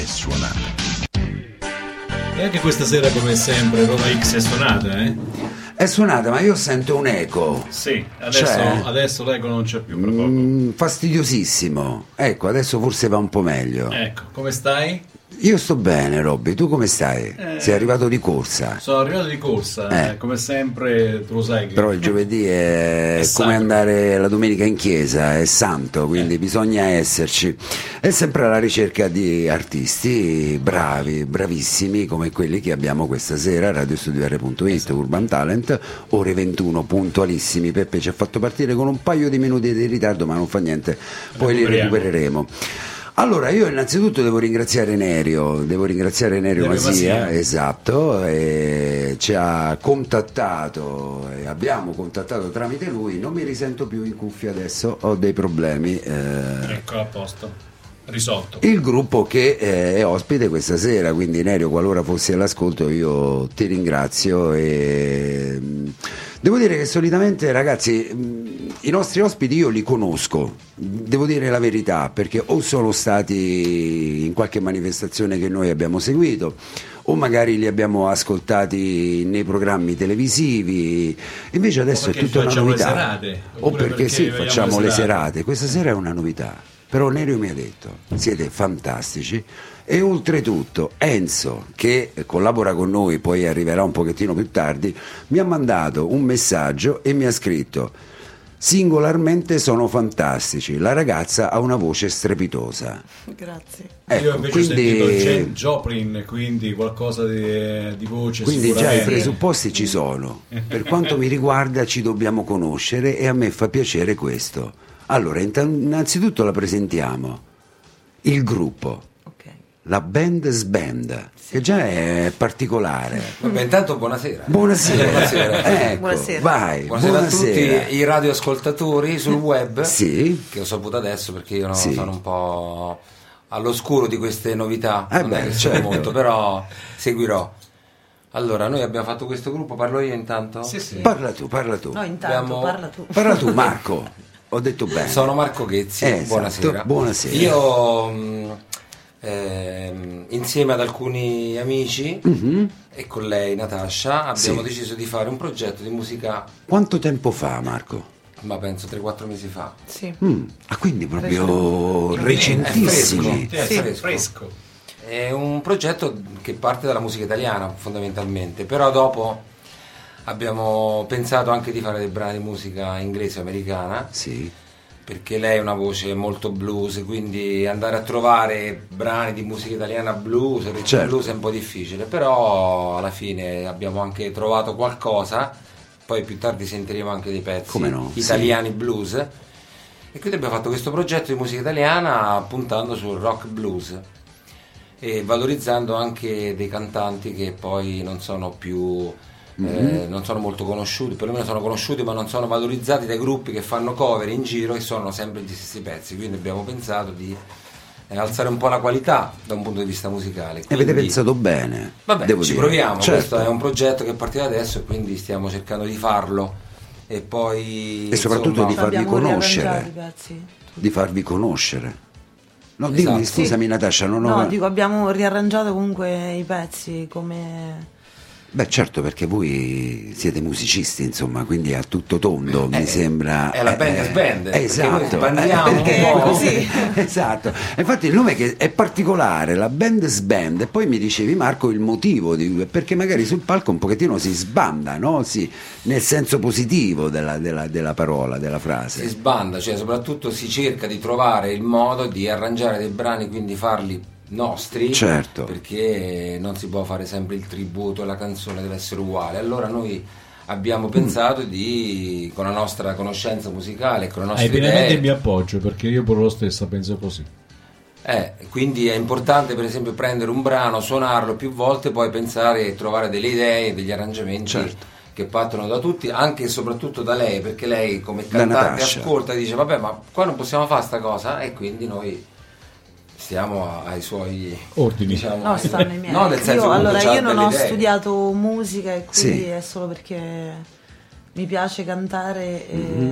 è suonata. E anche questa sera, come sempre, Roma X è suonata, eh? È suonata, ma io sento un eco. Sì, adesso, C'è? adesso l'eco non c'è più, poco. Mm, fastidiosissimo. Ecco, adesso forse va un po' meglio. Ecco, come stai? Io sto bene, Robby. Tu come stai? Eh. Sei arrivato di corsa. Sono arrivato di corsa, Eh. eh, come sempre, tu lo sai che... Però il giovedì è, È come andare la domenica in chiesa, è santo, quindi bisogna esserci. È sempre alla ricerca di artisti bravi, bravissimi come quelli che abbiamo questa sera radiostudio.it, Urban Talent, ore 21, puntualissimi. Peppe ci ha fatto partire con un paio di minuti di ritardo, ma non fa niente, poi li recupereremo. Allora, io innanzitutto devo ringraziare Nerio, devo ringraziare Nerio, Nerio Masia, Masia. esatto, ci ha contattato, e abbiamo contattato tramite lui, non mi risento più in cuffia adesso, ho dei problemi. eh, Ecco, a posto, risolto. il gruppo che eh, è ospite questa sera, quindi Nerio, qualora fossi all'ascolto, io ti ringrazio e mh, devo dire che solitamente ragazzi mh, i nostri ospiti io li conosco, devo dire la verità, perché o sono stati in qualche manifestazione che noi abbiamo seguito o magari li abbiamo ascoltati nei programmi televisivi, invece adesso è tutta una novità. serate, o perché, perché sì, facciamo le le serate. serate. Questa sera è una novità. Però Nerio mi ha detto, siete fantastici e oltretutto Enzo, che collabora con noi, poi arriverà un pochettino più tardi, mi ha mandato un messaggio e mi ha scritto singolarmente sono fantastici, la ragazza ha una voce strepitosa. Grazie. Io Ecco, invece ho sentito quindi, Joplin, quindi qualcosa di, di voce quindi già i presupposti ci sono. Per quanto mi riguarda ci dobbiamo conoscere e a me fa piacere questo. Allora, innanzitutto la presentiamo. Il gruppo. Ok. La band sband, che già è particolare. Vabbè, intanto buonasera. Buonasera. Buonasera. Ecco, Buonasera. vai. Buonasera a buonasera. tutti i radioascoltatori sul web. Sì. Che ho saputo adesso perché io Sì. sono un po' all'oscuro di queste novità. Eh non beh, è che certo. molto, però seguirò. Allora, noi abbiamo fatto questo gruppo, parlo io intanto? Sì, sì. Parla tu, parla tu. No, intanto Abbiamo- parla tu. Parla tu, Marco. Ho detto bene. Sono Marco Ghezzi, Eh, esatto. buonasera. Buonasera. Io mh, ehm, insieme ad alcuni amici Mhm. e con lei Natascia abbiamo Sì. deciso di fare un progetto di musica, Quanto tempo fa, Marco? ma penso 3-4 mesi fa. Sì. Mm, Ah, quindi proprio recentissimi. È fresco. Sì, È è fresco. fresco. È un progetto che parte dalla musica italiana fondamentalmente, però dopo abbiamo pensato anche di fare dei brani di musica inglese americana, Sì. perché lei ha una voce molto blues, quindi andare a trovare brani di musica italiana blues, Certo. blues è un po' difficile, però alla fine abbiamo anche trovato qualcosa, poi più tardi sentiremo anche dei pezzi no, sì. italiani blues. E quindi abbiamo fatto questo progetto di musica italiana puntando sul rock blues e valorizzando anche dei cantanti che poi non sono più eh, non sono molto conosciuti, perlomeno sono conosciuti ma non sono valorizzati dai gruppi che fanno cover in giro e suonano sempre gli stessi pezzi, quindi abbiamo pensato di eh, alzare un po' la qualità da un punto di vista musicale. E avete Quindi- pensato bene. Vabbè, devo ci dire. proviamo, Certo. questo è un progetto che partirà adesso e quindi stiamo cercando di farlo e poi E soprattutto insomma, di farvi conoscere. riarrangiato i pezzi. Di farvi conoscere. No, Esatto. dimmi, scusami Natascia, non ho... No, dico, abbiamo riarrangiato comunque i pezzi come... Beh, certo, perché voi siete musicisti, insomma, quindi a tutto tondo, mi Eh, sembra. è la band sband, perché Esatto. noi eh, perché è così. esatto. Infatti il nome che è particolare, la band sband, e poi mi dicevi Marco il motivo di perché magari sul palco un pochettino si sbanda, no? Si- nel senso positivo della, della- della parola, della frase. si sbanda, cioè soprattutto si cerca di trovare il modo di arrangiare dei brani, quindi farli nostri, Certo. perché non si può fare sempre il tributo, la canzone deve essere uguale. Allora noi abbiamo pensato di, con la nostra conoscenza musicale, con le nostre Hai pienamente il mio appoggio perché io pure lo stesso penso così. Eh, quindi è importante per esempio prendere un brano, suonarlo più volte, poi pensare e trovare delle idee, degli arrangiamenti Certo. che partono da tutti, anche e soprattutto da lei, perché lei come cantante ascolta e dice vabbè ma qua non possiamo fare sta cosa e quindi noi stiamo ai suoi Ordini. diciamo, No, ai- stanno i miei. no, nel senso io, allora, io non ho idee. studiato musica e quindi Sì. è solo perché mi piace cantare e, Mhm.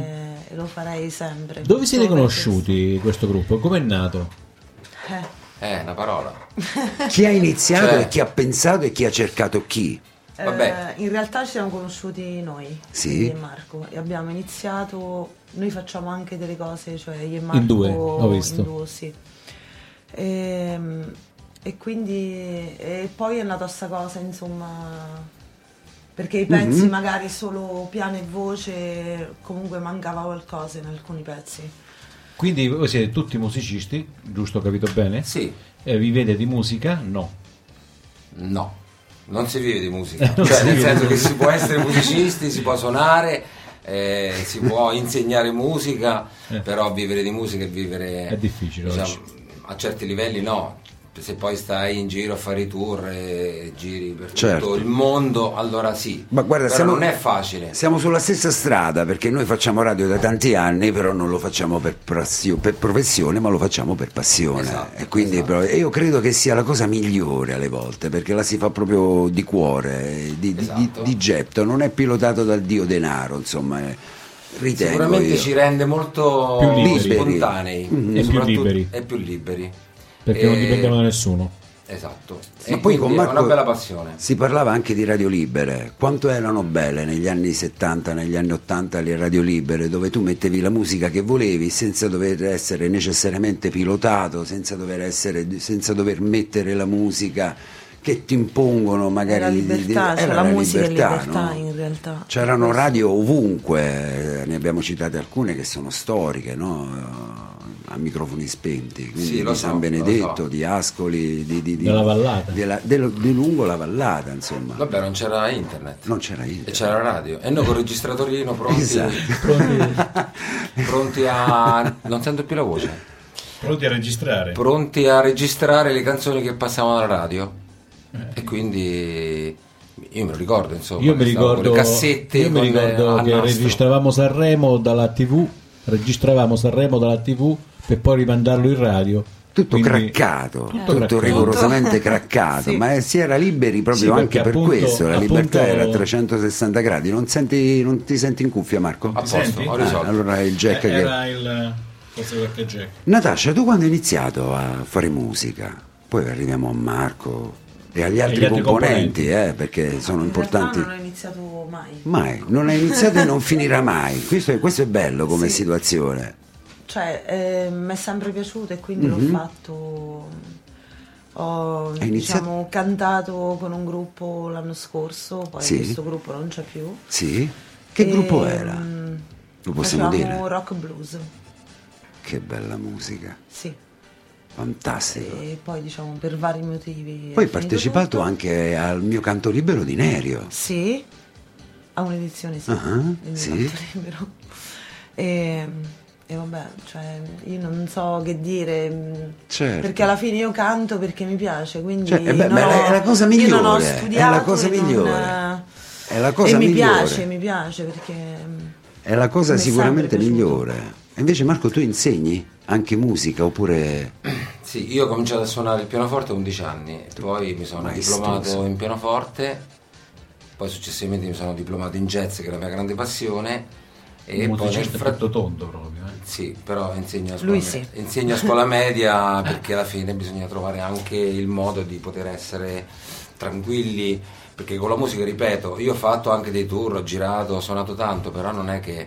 e lo farei sempre. Dove siete Solo per conosciuti questo gruppo? Come è nato? Eh. Eh, una parola. Chi ha iniziato Cioè- e chi ha pensato e chi ha cercato chi? Vabbè. Eh, in realtà ci siamo conosciuti noi, Sì. io e Marco, e abbiamo iniziato, noi facciamo anche delle cose, cioè io e Marco In due, ho visto. in duo, sì. Ehm, E, quindi e poi è nata sta cosa, insomma, perché i pezzi Mhm. magari solo piano e voce, comunque mancava qualcosa in alcuni pezzi. Quindi voi siete tutti musicisti, giusto ho capito bene? Sì, Eh, vivete di musica? No. no, non si vive di musica, cioè si nel vive senso che si può essere musicisti, si può suonare, eh, si può insegnare musica, Eh. però vivere di musica e vivere È difficile diciamo, oggi. A certi livelli no. Se poi stai in giro a fare i tour e giri per Certo. tutto il mondo, allora sì. Ma guarda, siamo- non è facile. Siamo sulla stessa strada perché noi facciamo radio da tanti anni, però non lo facciamo per, passio- per professione, ma lo facciamo per passione. Esatto, e quindi esatto. però- io credo che sia la cosa migliore alle volte perché la si fa proprio di cuore, di, di- Esatto. di- di getto, non è pilotato dal dio denaro, insomma. eh, Ritengo Sicuramente io. ci rende molto Più liberi. spontanei Mhm. E più liberi. E più liberi. Perché non E- dipendiamo da nessuno. Esatto. Ma E poi con è Marco una bella passione. si parlava anche di radio libere, quanto erano belle negli anni 70, negli anni 80 le radio libere, dove tu mettevi la musica che volevi senza dover essere necessariamente pilotato, senza dover, essere, senza dover mettere la musica che ti impongono magari Era di- di- libertà, cioè era la musica è libertà, libertà no? in realtà. C'erano Questo. radio ovunque, ne abbiamo citate alcune che sono storiche, no? A microfoni spenti, quindi Sì, di so, San Benedetto, so. di Ascoli, di, di- di- Della Vallata. della- dello- di lungo la vallata, insomma. Vabbè, non c'era internet. Non c'era E internet. c'era la radio. E noi con il registratorino pronti, Esatto. pronti a... non sento più la voce. Pronti a registrare? Pronti a registrare le canzoni che passavano alla radio. E quindi io me lo ricordo, insomma. Io mi ricordo, le cassette io mi ricordo che nastro. registravamo Sanremo dalla TV, registravamo Sanremo dalla TV per poi rimandarlo in radio. Tutto Quindi- craccato, Tutto tutto, craccato. rigorosamente craccato, Sì. ma eh, si era liberi proprio Sì, anche perché per appunto- questo, la appunto- libertà era a 360 gradi, non, senti, non ti senti in cuffia Marco? A posto, Ah, allora il jack Eh, che... Era il... forse qualche jack. Natascia, tu quando hai iniziato a fare musica? Poi arriviamo a Marco e agli altri, gli altri componenti, componenti. eh, perché sono In importanti. non ho iniziato mai. Mai, non hai iniziato e non finirà mai. Questo è, questo è bello come Sì. situazione. Cioè, eh, mi è sempre piaciuto e quindi Mhm. l'ho fatto. Ho diciamo, cantato con un gruppo l'anno scorso, poi Sì. questo gruppo non c'è più. Sì? Che E, gruppo era? mm, Lo possiamo dire? rock blues, Che bella musica, sì. Fantastico. E poi diciamo per vari motivi. Poi hai partecipato tutto. anche al mio canto libero di Nerio. Sì, a un'edizione sì, mio sì. canto libero. E, e vabbè, cioè, io non so che dire, mh, Certo. perché alla fine io canto perché mi piace, quindi Cioè, eh beh, la- ho- è la cosa io non ho migliore, è la studiato cosa e non, migliore. eh, È la cosa e mi migliore. piace, mi piace perché mh, È la cosa Mi sicuramente migliore. Invece Marco tu insegni anche musica oppure... Sì, io ho cominciato a suonare il pianoforte a 11 anni, poi mi sono Maestoso. diplomato in pianoforte, poi successivamente mi sono diplomato in jazz, che è la mia grande passione, e un poi nel fatto tondo proprio. eh. Sì, però insegno a scuola, sì. insegno a scuola media perché alla fine bisogna trovare anche il modo di poter essere tranquilli, perché con la musica, ripeto, io ho fatto anche dei tour, ho girato, ho suonato tanto, però non è che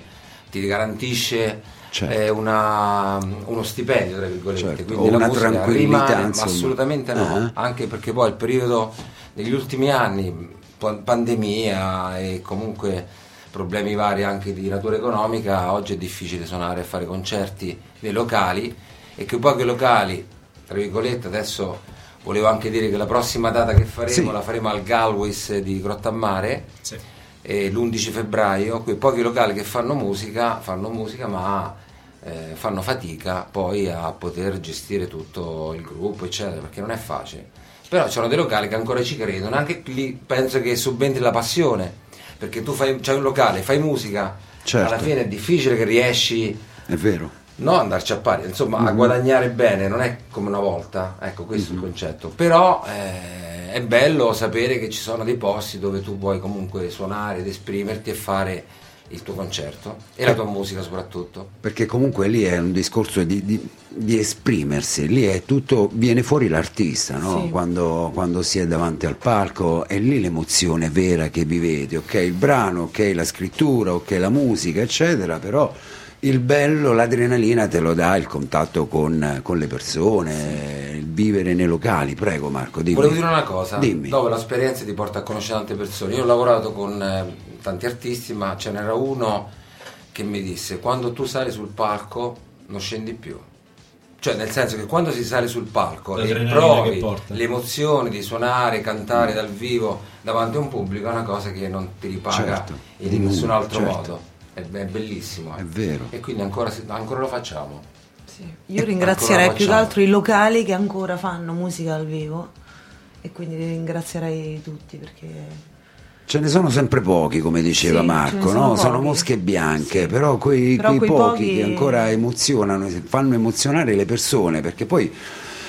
ti garantisce Certo. eh, una- uno stipendio, tra virgolette, Certo, quindi o la una musica tranquillità, rimane, insomma. assolutamente no, Ah. anche perché poi il periodo negli ultimi anni, pa- pandemia e comunque problemi vari anche di natura economica, oggi è difficile suonare e fare concerti nei locali e che poi che locali, tra virgolette, adesso volevo anche dire che la prossima data che faremo Sì. la faremo al Galwis di Grottammare Sì. Eh, l'11 febbraio, quei pochi locali che fanno musica, fanno musica ma eh, fanno fatica poi a poter gestire tutto il gruppo, eccetera, perché non è facile. Però ci sono dei locali che ancora ci credono, anche lì penso che subentri la passione, perché tu fai, c'hai un locale, fai musica, Certo. alla fine è difficile che riesci È vero. no a andarci a pari, insomma Mm-hmm. a guadagnare bene, non è come una volta, ecco questo è il concetto, però eh, è bello sapere che ci sono dei posti dove tu puoi comunque suonare ed esprimerti e fare il tuo concerto e la tua musica soprattutto. Perché comunque lì è un discorso di, di- di esprimersi, lì è tutto, viene fuori l'artista, no? Sì. quando, quando si è davanti al palco, è lì l'emozione vera che vivete, ok? Il brano, ok? La scrittura, ok? La musica, eccetera, però il bello, l'adrenalina te lo dà il contatto con, con le persone, il vivere nei locali. Prego Marco, dimmi. Volevo dire una cosa, Dimmi. dove l'esperienza ti porta a conoscere tante persone. Io ho lavorato con eh, tanti artisti, ma ce n'era uno che mi disse: quando tu sali sul palco non scendi più. Cioè, nel senso che quando si sale sul palco e L'adrenalina provi l'emozione di suonare, cantare dal vivo davanti a un pubblico, è una cosa che non ti ripaga Certo, in nessun altro certo. modo. È, è bellissimo. eh. È vero. E quindi ancora, ancora lo facciamo. Sì. Io ringrazierei più che altro i locali che ancora fanno musica dal vivo e quindi li ringrazierei tutti perché Ce ne sono sempre pochi, come diceva Sì, Marco, sono no? sono mosche bianche, Sì. però quei, Però quei quei pochi, pochi- che ancora emozionano, fanno emozionare le persone, perché poi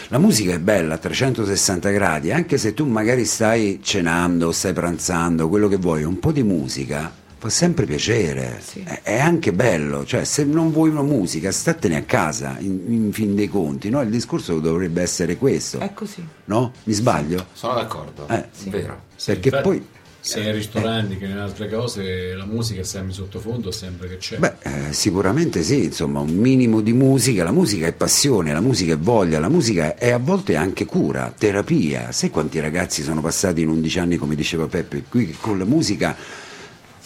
la musica è bella a 360 gradi, anche se tu magari stai cenando, stai pranzando, quello che vuoi, un po' di musica fa sempre piacere, Sì. è, è anche bello, cioè se non vuoi una musica statene a casa, in, in fin dei conti, no? il discorso dovrebbe essere questo, è così. no? Mi sbaglio? Sono d'accordo, Eh. è vero. Sì, Perché infatti, poi... sia nei ristoranti che in altre cose la musica è sempre in sottofondo sempre che c'è Beh, eh, sicuramente sì, insomma, un minimo di musica, la musica è passione, la musica è voglia, la musica è a volte anche cura, terapia. Sai quanti ragazzi sono passati in 11 anni, come diceva Peppe, qui con la musica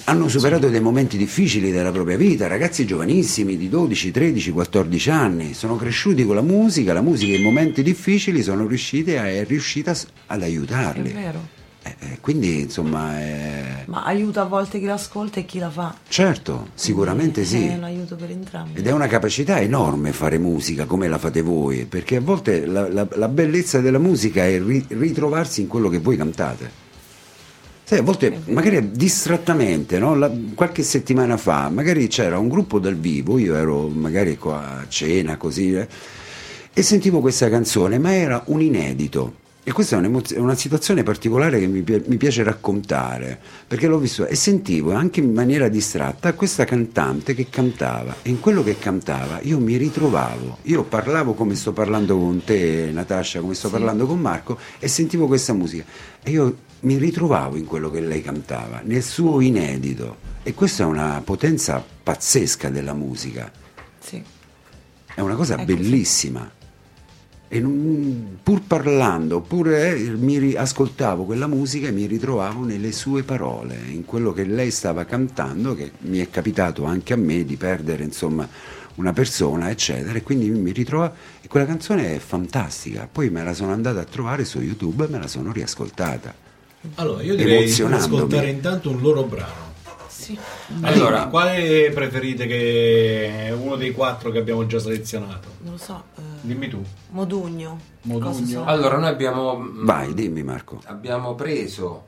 hanno superato dei momenti difficili della propria vita, ragazzi giovanissimi di 12, 13, 14 anni, sono cresciuti con la musica, la musica in momenti difficili sono riuscite a, è riuscita ad È aiutarli. vero. Eh, eh, quindi insomma, è- Ma aiuta a volte chi l'ascolta e chi la fa. certo, sicuramente sì. È un aiuto per entrambi. Ed è una capacità enorme fare musica come la fate voi, perché a volte la, la- la bellezza della musica è ri- ritrovarsi in quello che voi cantate. Sai, a volte, magari distrattamente, no? La- qualche settimana fa, magari c'era un gruppo dal vivo, io ero magari qua a cena così, eh, e sentivo questa canzone, ma era un inedito. E questa è, una situazione particolare che mi, mi piace raccontare, perché l'ho visto e sentivo anche in maniera distratta questa cantante che cantava e in quello che cantava io mi ritrovavo, io parlavo come sto parlando con te Natascia, come sto parlando con Marco e sentivo questa musica e io mi ritrovavo in quello che lei cantava, nel suo inedito e questa è una potenza pazzesca della musica. Sì. È una cosa È così. bellissima. E non- pur parlando, pur eh, mi ascoltavo quella musica e mi ritrovavo nelle sue parole, in quello che lei stava cantando, che mi è capitato anche a me di perdere insomma una persona, eccetera, e quindi mi ritrovavo. E quella canzone è fantastica. Poi me la sono andata a trovare su YouTube e me la sono riascoltata. Allora io direi di ascoltare intanto un loro brano Sì. allora quale preferite che è uno dei quattro che abbiamo già selezionato Non lo so. eh, dimmi tu Modugno. Modugno. Allora, noi abbiamo, mm, Vai, dimmi Marco. abbiamo preso,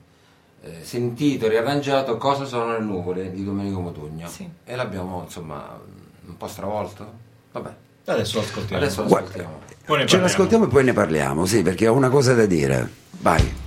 eh, sentito, riarrangiato Cosa sono le nuvole di Domenico Modugno Sì. e l'abbiamo insomma un po' stravolto. Vabbè, adesso lo ascoltiamo adesso lo Guarda, ascoltiamo. Poi ne Ce l'ascoltiamo e poi ne parliamo, sì, perché ho una cosa da dire. Vai.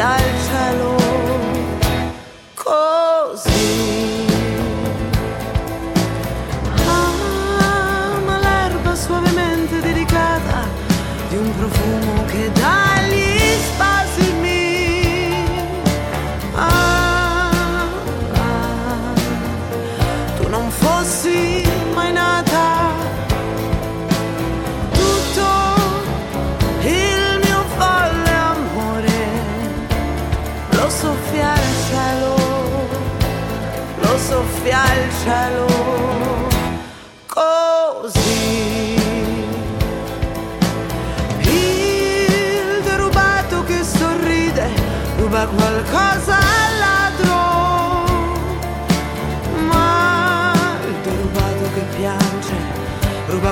Soffia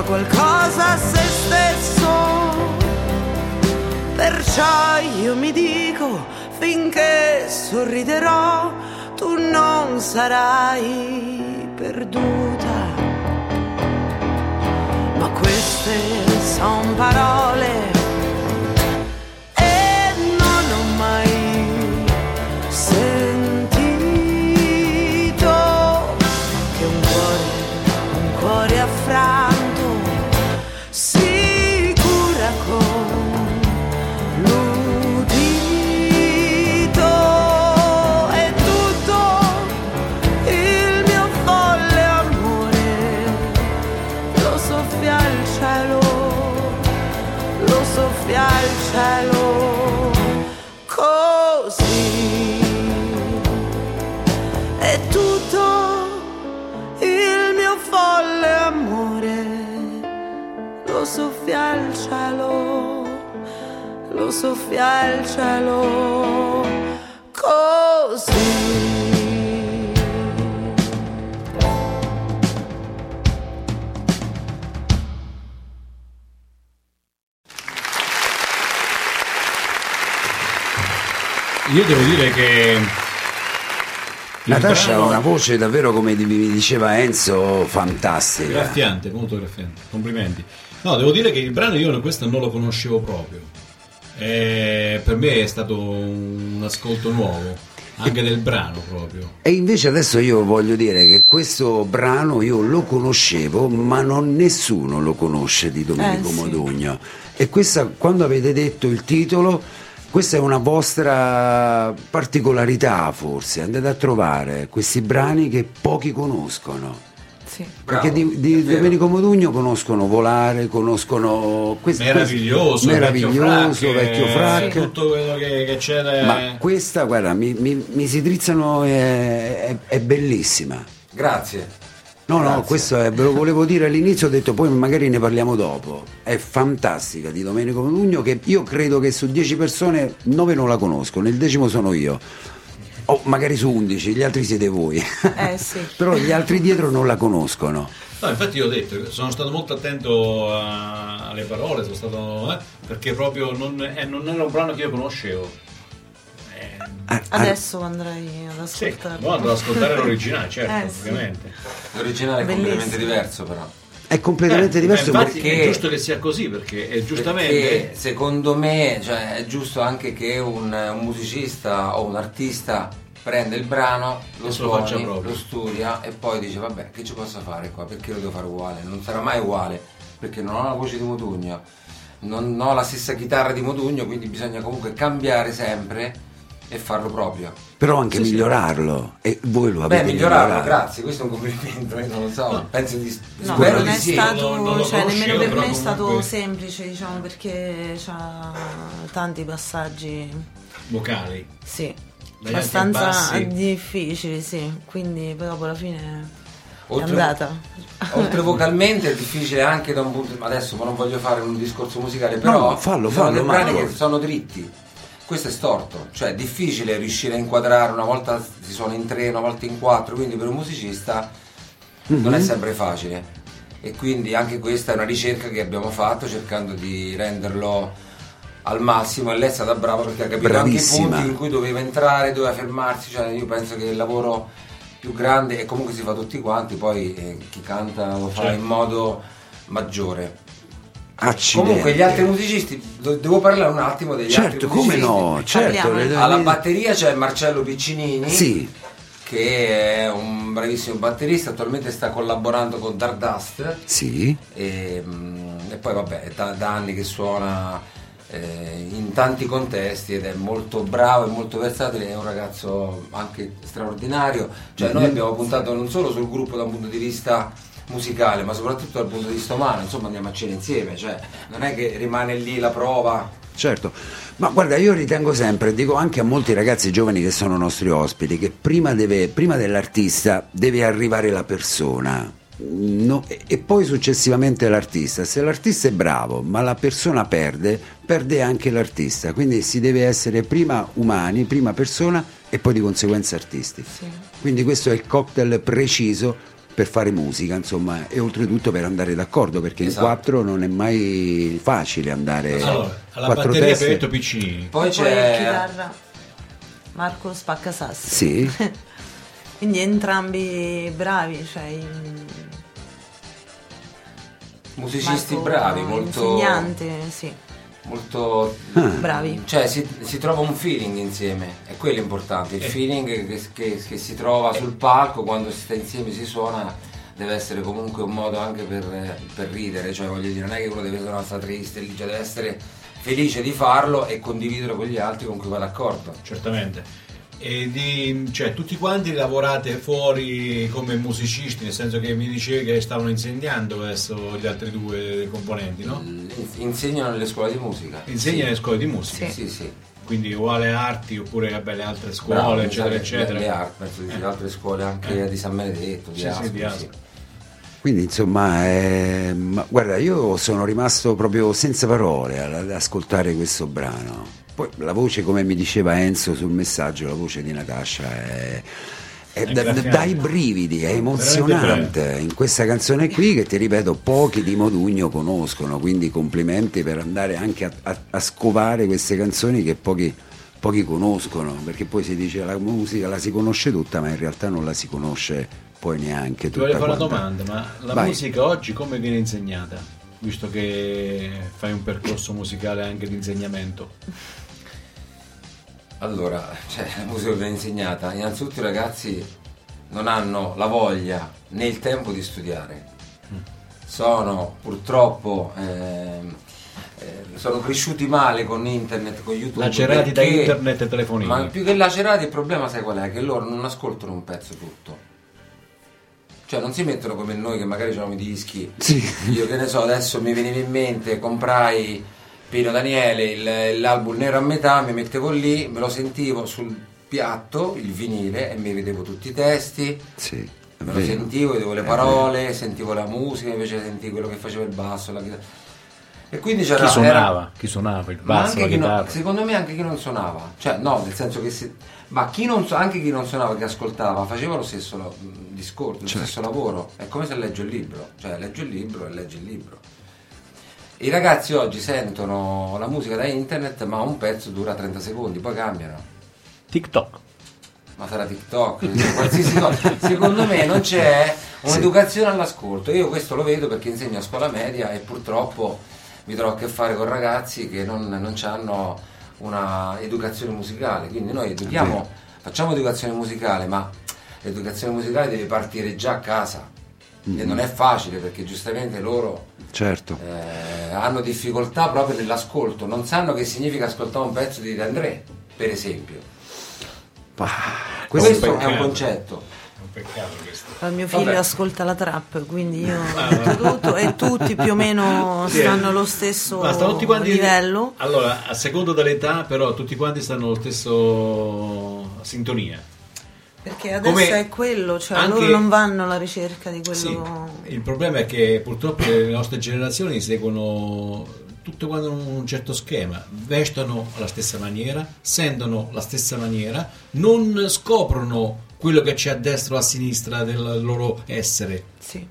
qualcosa a se stesso. Perciò io mi dico, finché sorriderò, tu non sarai perduta. Ma queste son parole lo soffia il cielo così. Io devo dire che... Natascia ha una voce davvero, come mi diceva Enzo, fantastica. Graffiante, molto graffiante, complimenti. No, devo dire che il brano io questo non lo conoscevo proprio. E per me è stato un ascolto nuovo, anche del brano proprio. E invece adesso io voglio dire che questo brano io lo conoscevo, ma non nessuno lo conosce di Domenico Eh, sì. Modugno. E questa, quando avete detto il titolo, questa è una vostra particolarità forse, andate a trovare questi brani che pochi conoscono. Sì. Perché di, di. Domenico Modugno conoscono Volare, conoscono questo Meraviglioso, meraviglioso, vecchio vecchio frac, eh, tutto quello che, che c'è. Ma questa, guarda, mi, mi- mi si drizzano, è, è- è bellissima. Grazie. No, no, Grazie. questo è- ve lo volevo dire all'inizio, ho detto poi magari ne parliamo dopo. È fantastica di Domenico Modugno che io credo che su 10 persone 9 non la conoscono, il decimo sono io. O magari su 11, gli altri siete voi. Eh, sì. Però gli altri dietro non la conoscono. No, infatti io ho detto, sono stato molto attento a- alle parole, sono stato, eh, perché proprio non, eh, non era un brano che io conoscevo. Eh, Ah, ah, Adesso andrei ad sì, ascoltarlo. mo andrò ad ascolare l'originale, certo, Eh, sì. ovviamente. L'originale è completamente diverso però. È completamente Eh, diverso. ma infatti perché- è giusto che sia così, perché è giustamente... Perché secondo me cioè, è giusto anche che un, un musicista o un artista prenda il brano, lo lo suoni, proprio. lo studia e poi dice vabbè che ci posso fare qua, perché lo devo fare uguale? Non sarà mai uguale, perché non ho la voce di Modugno, non ho la stessa chitarra di Modugno, quindi bisogna comunque cambiare sempre e farlo proprio. Però anche Sì, sì. migliorarlo. E voi lo Beh, avete migliorarlo, migliorato. grazie, questo è un complimento, io non lo so, penso di No, spero non di è sì. stato, Non- non cioè, nemmeno per però me è stato comunque- semplice, diciamo, perché c'ha tanti passaggi, vocali. sì, Dagli abbastanza difficili, sì. Quindi poi dopo alla fine è Oltre- andata. Oltre vocalmente è difficile anche da un punto ma adesso ma non voglio fare un discorso musicale, però No, fallo, ci sono fallo, dei brani che sono dritti. Questo è storto, cioè è difficile riuscire a inquadrare, una volta si suona in tre, una volta in quattro, quindi per un musicista non è sempre facile. E quindi anche questa è una ricerca che abbiamo fatto cercando di renderlo al massimo e lei è stata brava perché ha capito Bravissima. anche i punti in cui doveva entrare, doveva fermarsi, cioè io penso che il lavoro più grande e comunque si fa tutti quanti, poi eh, chi canta lo fa Certo. in modo maggiore. Accidenti. Comunque gli altri musicisti, devo parlare un attimo degli altri Certo, come musicisti. no, certo. Le- Alla batteria c'è Marcello Piccinini. Sì, che è un bravissimo batterista, attualmente sta collaborando con Dardust sì. e, mm, e poi vabbè, è da, da anni che suona eh, in tanti contesti ed è molto bravo e molto versatile, è un ragazzo anche straordinario, cioè noi abbiamo puntato non solo sul gruppo da un punto di vista musicale ma soprattutto dal punto di vista umano, insomma andiamo a cena insieme, cioè non è che rimane lì la prova. Certo, ma guarda, io ritengo sempre, dico anche a molti ragazzi giovani che sono nostri ospiti, che prima, deve, prima dell'artista deve arrivare la persona no- e, e poi successivamente l'artista. Se l'artista è bravo, ma la persona perde, perde anche l'artista. Quindi si deve essere prima umani, prima persona e poi di conseguenza artisti. Quindi questo è il cocktail preciso per fare musica, insomma, e oltretutto per andare d'accordo, perché Esatto. in quattro non è mai facile andare Allora, alla quattro batteria teste. abbiamo detto Piccinini. Poi Poi c'è... chitarra Marco Spaccasassi. Sì, Quindi entrambi bravi, cioè musicisti Marco, bravi, molto... insegnante, sì, molto Ah. bravi. cioè si, si trova un feeling insieme è quello importante il Eh. feeling che, che- che si trova sul palco quando si sta insieme si suona deve essere comunque un modo anche per, per ridere cioè voglio dire non è che uno deve suonare sta triste cioè deve essere felice di farlo e condividerlo con gli altri con cui va d'accordo Certamente. E di, cioè, tutti quanti lavorate fuori come musicisti, nel senso che mi dicevi che stavano insegnando verso gli altri due componenti, no? In- insegnano nelle scuole di musica Insegna nelle scuole di musica, sì sì quindi uguale arti oppure vabbè, le altre scuole, Bravo, eccetera, eccetera. le art, penso di altre scuole anche di San Benedetto di Sì, sì, Ascoli, di Ascoli. quindi insomma, eh, ma guarda, io sono rimasto proprio senza parole ad ascoltare questo brano. Poi la voce, come mi diceva Enzo sul messaggio, la voce di Natascia è, è da- dai brividi, è emozionante. In questa canzone qui, che ti ripeto, pochi di Modugno conoscono, quindi complimenti per andare anche a, a- a scovare queste canzoni che pochi, pochi conoscono, perché poi si dice la musica la si conosce tutta, ma in realtà non la si conosce poi neanche Ti tutta. voglio fare una domanda, ma la Vai. musica oggi come viene insegnata? Visto che fai un percorso musicale anche di insegnamento. Allora, cioè, la musica viene insegnata. Innanzitutto i ragazzi non hanno la voglia né il tempo di studiare. Sono purtroppo ehm, eh, sono cresciuti male con internet, con YouTube. Lacerati da perché- internet e telefonini. Ma più che lacerati il problema sai qual è? Che loro non ascoltano un pezzo tutto. Cioè non si mettono come noi che magari abbiamo i dischi. Sì. Io che ne so, adesso mi veniva in mente, comprai Pino Daniele, il- l'album Nero a metà, mi mettevo lì, me lo sentivo sul piatto, il vinile, e mi vedevo tutti i testi, Sì, è me lo sentivo, vedevo le È parole, sentivo la musica, invece sentivo quello che faceva il basso, la chitarra. E quindi c'era... Chi era- suonava? Chi suonava il ma basso, anche la chi non- chitarra? secondo me anche chi non suonava, cioè no, nel senso che si, ma chi non, anche chi non suonava, che ascoltava, faceva lo stesso discorso, lo Certo. stesso lavoro. È come se leggo il libro, cioè leggo il libro e leggi il libro. I ragazzi oggi sentono la musica da internet, ma un pezzo dura 30 secondi, poi cambiano. TikTok. Ma sarà TikTok, cioè, qualsiasi cosa. Secondo me non c'è un'educazione all'ascolto. Io questo lo vedo perché insegno a scuola media e purtroppo mi trovo a che fare con ragazzi che non, non hanno una educazione musicale. Quindi noi educhiamo, facciamo educazione musicale, ma l'educazione musicale deve partire già a casa. E non è facile perché giustamente loro Certo. eh, hanno difficoltà proprio nell'ascolto, non sanno che significa ascoltare un pezzo di De André, per esempio. Ah, Questo, questo- è un concetto. È un peccato questo. Il mio figlio Vabbè. ascolta la trap, quindi io ascolto tutto e tutti più o meno Sì. stanno allo stesso Ma stanno tutti quanti livello. Allora, a secondo dell'età, però, tutti quanti stanno allo stesso sintonia. Perché adesso Come è quello, cioè anche- loro non vanno alla ricerca di quello. Sì, il problema è che purtroppo le nostre generazioni seguono tutto quanto un certo schema, vestono alla stessa maniera, sentono la stessa maniera, non scoprono quello che c'è a destra o a sinistra del loro essere. Sì.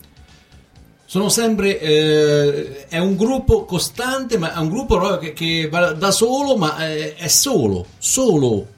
Sono sempre eh, è un gruppo costante, ma è un gruppo che, che va da solo, ma è, è solo, solo.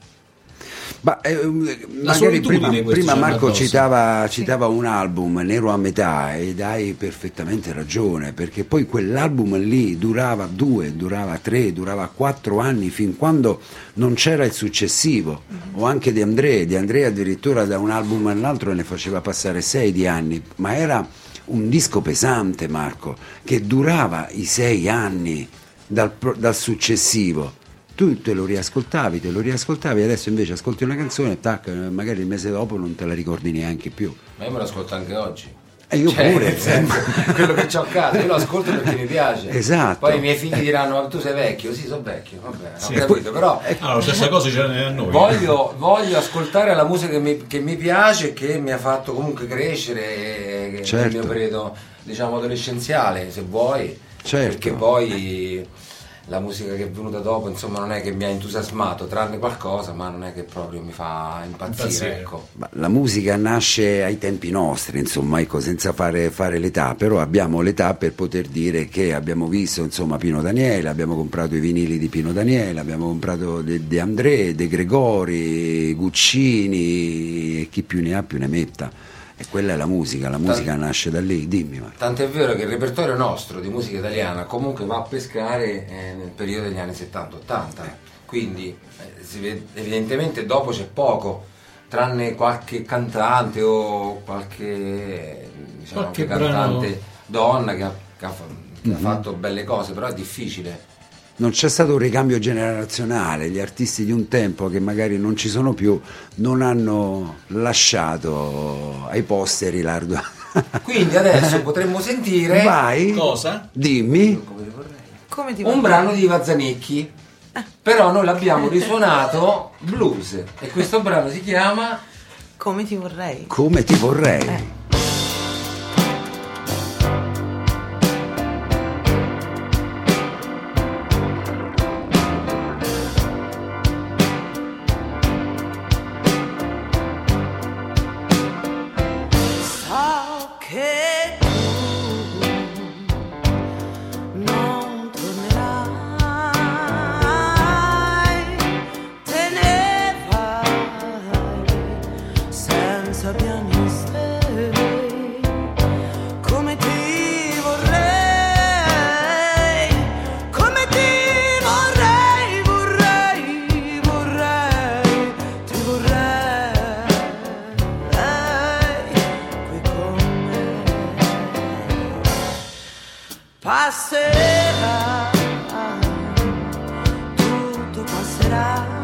Ma, eh, magari solitudine prima, prima Marco citava, citava un album, Nero a metà, ed hai perfettamente ragione, perché poi quell'album lì durava due, durava tre, durava quattro anni, fin quando non c'era il successivo, o anche di Andrea, di Andrea addirittura da un album all'altro ne faceva passare sei di anni, ma era un disco pesante Marco, che durava i sei anni dal, dal successivo. Tu te lo riascoltavi, te lo riascoltavi, adesso invece ascolti una canzone e tac, eh, magari il mese dopo non te la ricordi neanche più. Ma io me lo ascolto anche oggi. E io Cioè, pure. senso, quello che ho a casa, io lo ascolto perché mi piace. Esatto. Poi i miei figli diranno: Ma tu sei vecchio? Sì, sono vecchio, vabbè, Sì. ho capito, però Ah, la stessa cosa c'è a noi. voglio, voglio ascoltare la musica che mi, che mi piace e che mi ha fatto comunque crescere eh, nel Certo. mio periodo, diciamo, adolescenziale, se vuoi. Certo. Perché poi la musica che è venuta dopo, insomma, non è che mi ha entusiasmato, tranne qualcosa, ma non è che proprio mi fa impazzire, Impazzire. ecco. Ma la musica nasce ai tempi nostri, insomma, ecco, senza fare, fare l'età, però abbiamo l'età per poter dire che abbiamo visto insomma, Pino Daniele, abbiamo comprato i vinili di Pino Daniele, abbiamo comprato De, De André, De Gregori, Guccini e chi più ne ha più ne metta. E quella è la musica, la musica nasce da lì, dimmi Marco. Tant'è vero che il repertorio nostro di musica italiana comunque va a pescare eh, nel periodo degli anni 70-80, quindi eh, si vede- evidentemente dopo c'è poco, tranne qualche cantante o qualche, diciamo, Qualche cantante brano- donna che ha, che ha che ha fatto belle cose, però è difficile. Non c'è stato un ricambio generazionale, gli artisti di un tempo che magari non ci sono più non hanno lasciato ai posteri l'ardua. Quindi adesso potremmo sentire Vai, Cosa? dimmi. Come ti un brano di Iva Zanicchi, però noi l'abbiamo risuonato blues e questo brano si chiama Come ti vorrei? Come ti vorrei. Eh. Passerà, tutto passerà,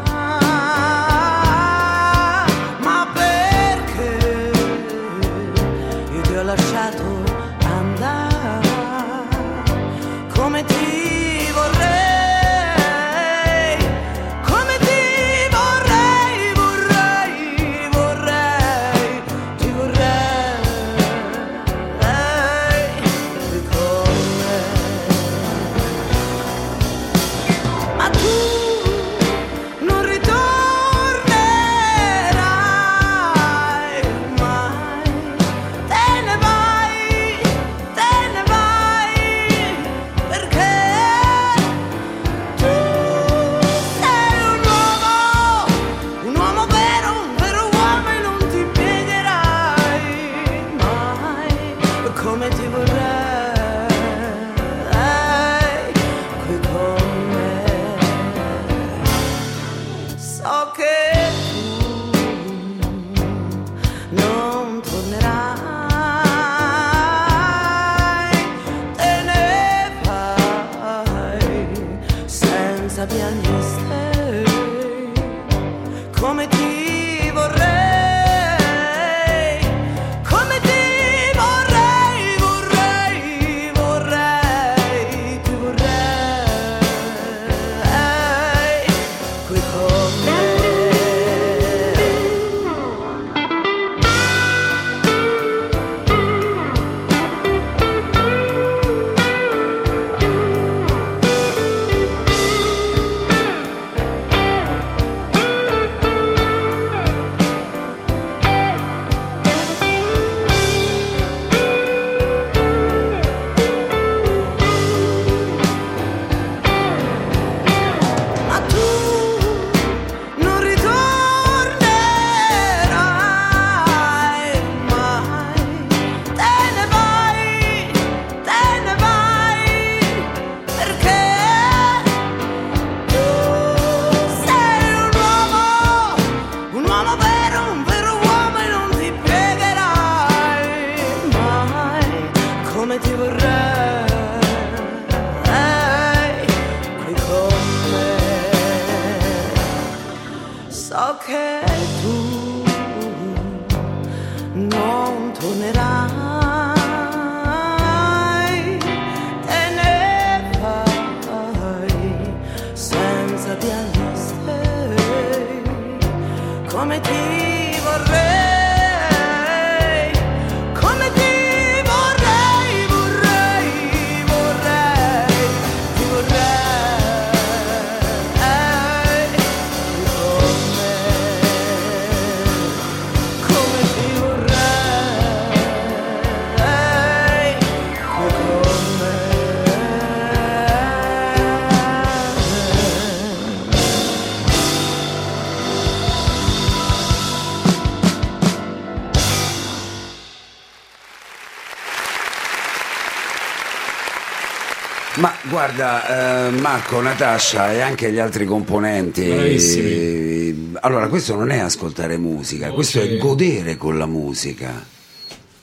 guarda, eh, Marco, Natascia e anche gli altri componenti. Bravissimi. allora, questo non è ascoltare musica, Oh, questo sì. è godere con la musica.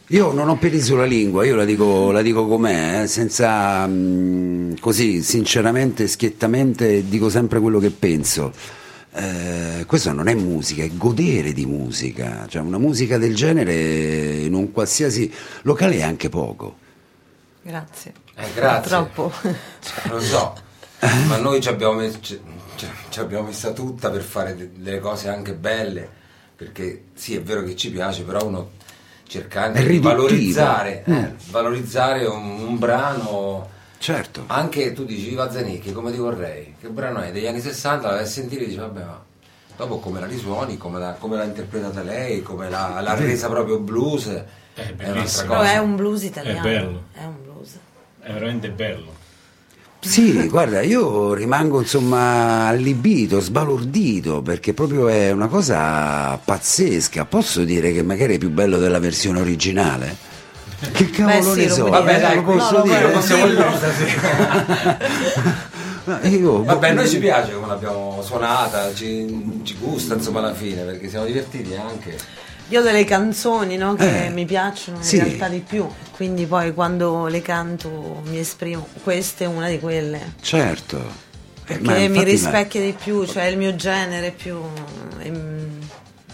Io non ho peli sulla lingua, io la dico, la dico com'è, eh, senza mm, così, sinceramente, schiettamente, dico sempre quello che penso. Eh, questo non è musica, è godere di musica. Cioè, una musica del genere in un qualsiasi locale è anche poco. Grazie. Eh, grazie. Troppo. Lo so, ma noi ci abbiamo, mes- ci- ci- ci abbiamo messa tutta per fare de- delle cose anche belle, perché sì, è vero che ci piace, però uno cerca anche È di valorizzare, eh, Mm. valorizzare un, un brano. Certo. Anche tu dici Iva Zanicchi, come ti vorrei? Che brano è? Degli anni 60, la vai a sentire e dici vabbè ma dopo come la risuoni, come, la- come l'ha interpretata lei, come l'ha, l'ha resa proprio blues, è, un'altra bellissimo. Però cosa. è un blues italiano. È bello. È un blues. È veramente bello. Sì, guarda, io rimango insomma allibito, sbalordito, perché proprio è una cosa pazzesca. Posso dire che magari è più bello della versione originale? Che cavolo sì, ne so? Vabbè dai, lo posso no, dire? lo possiamo dire stasera. Io- Vabbè, a noi ci piace come l'abbiamo suonata, ci, ci gusta insomma alla fine, perché siamo divertiti anche. Io ho delle canzoni no, che Eh, mi piacciono in sì. realtà di più, quindi poi quando le canto mi esprimo. Questa è una di quelle. Certo. Eh, Che mi infatti, ma- rispecchia di più, cioè il mio genere più. ehm,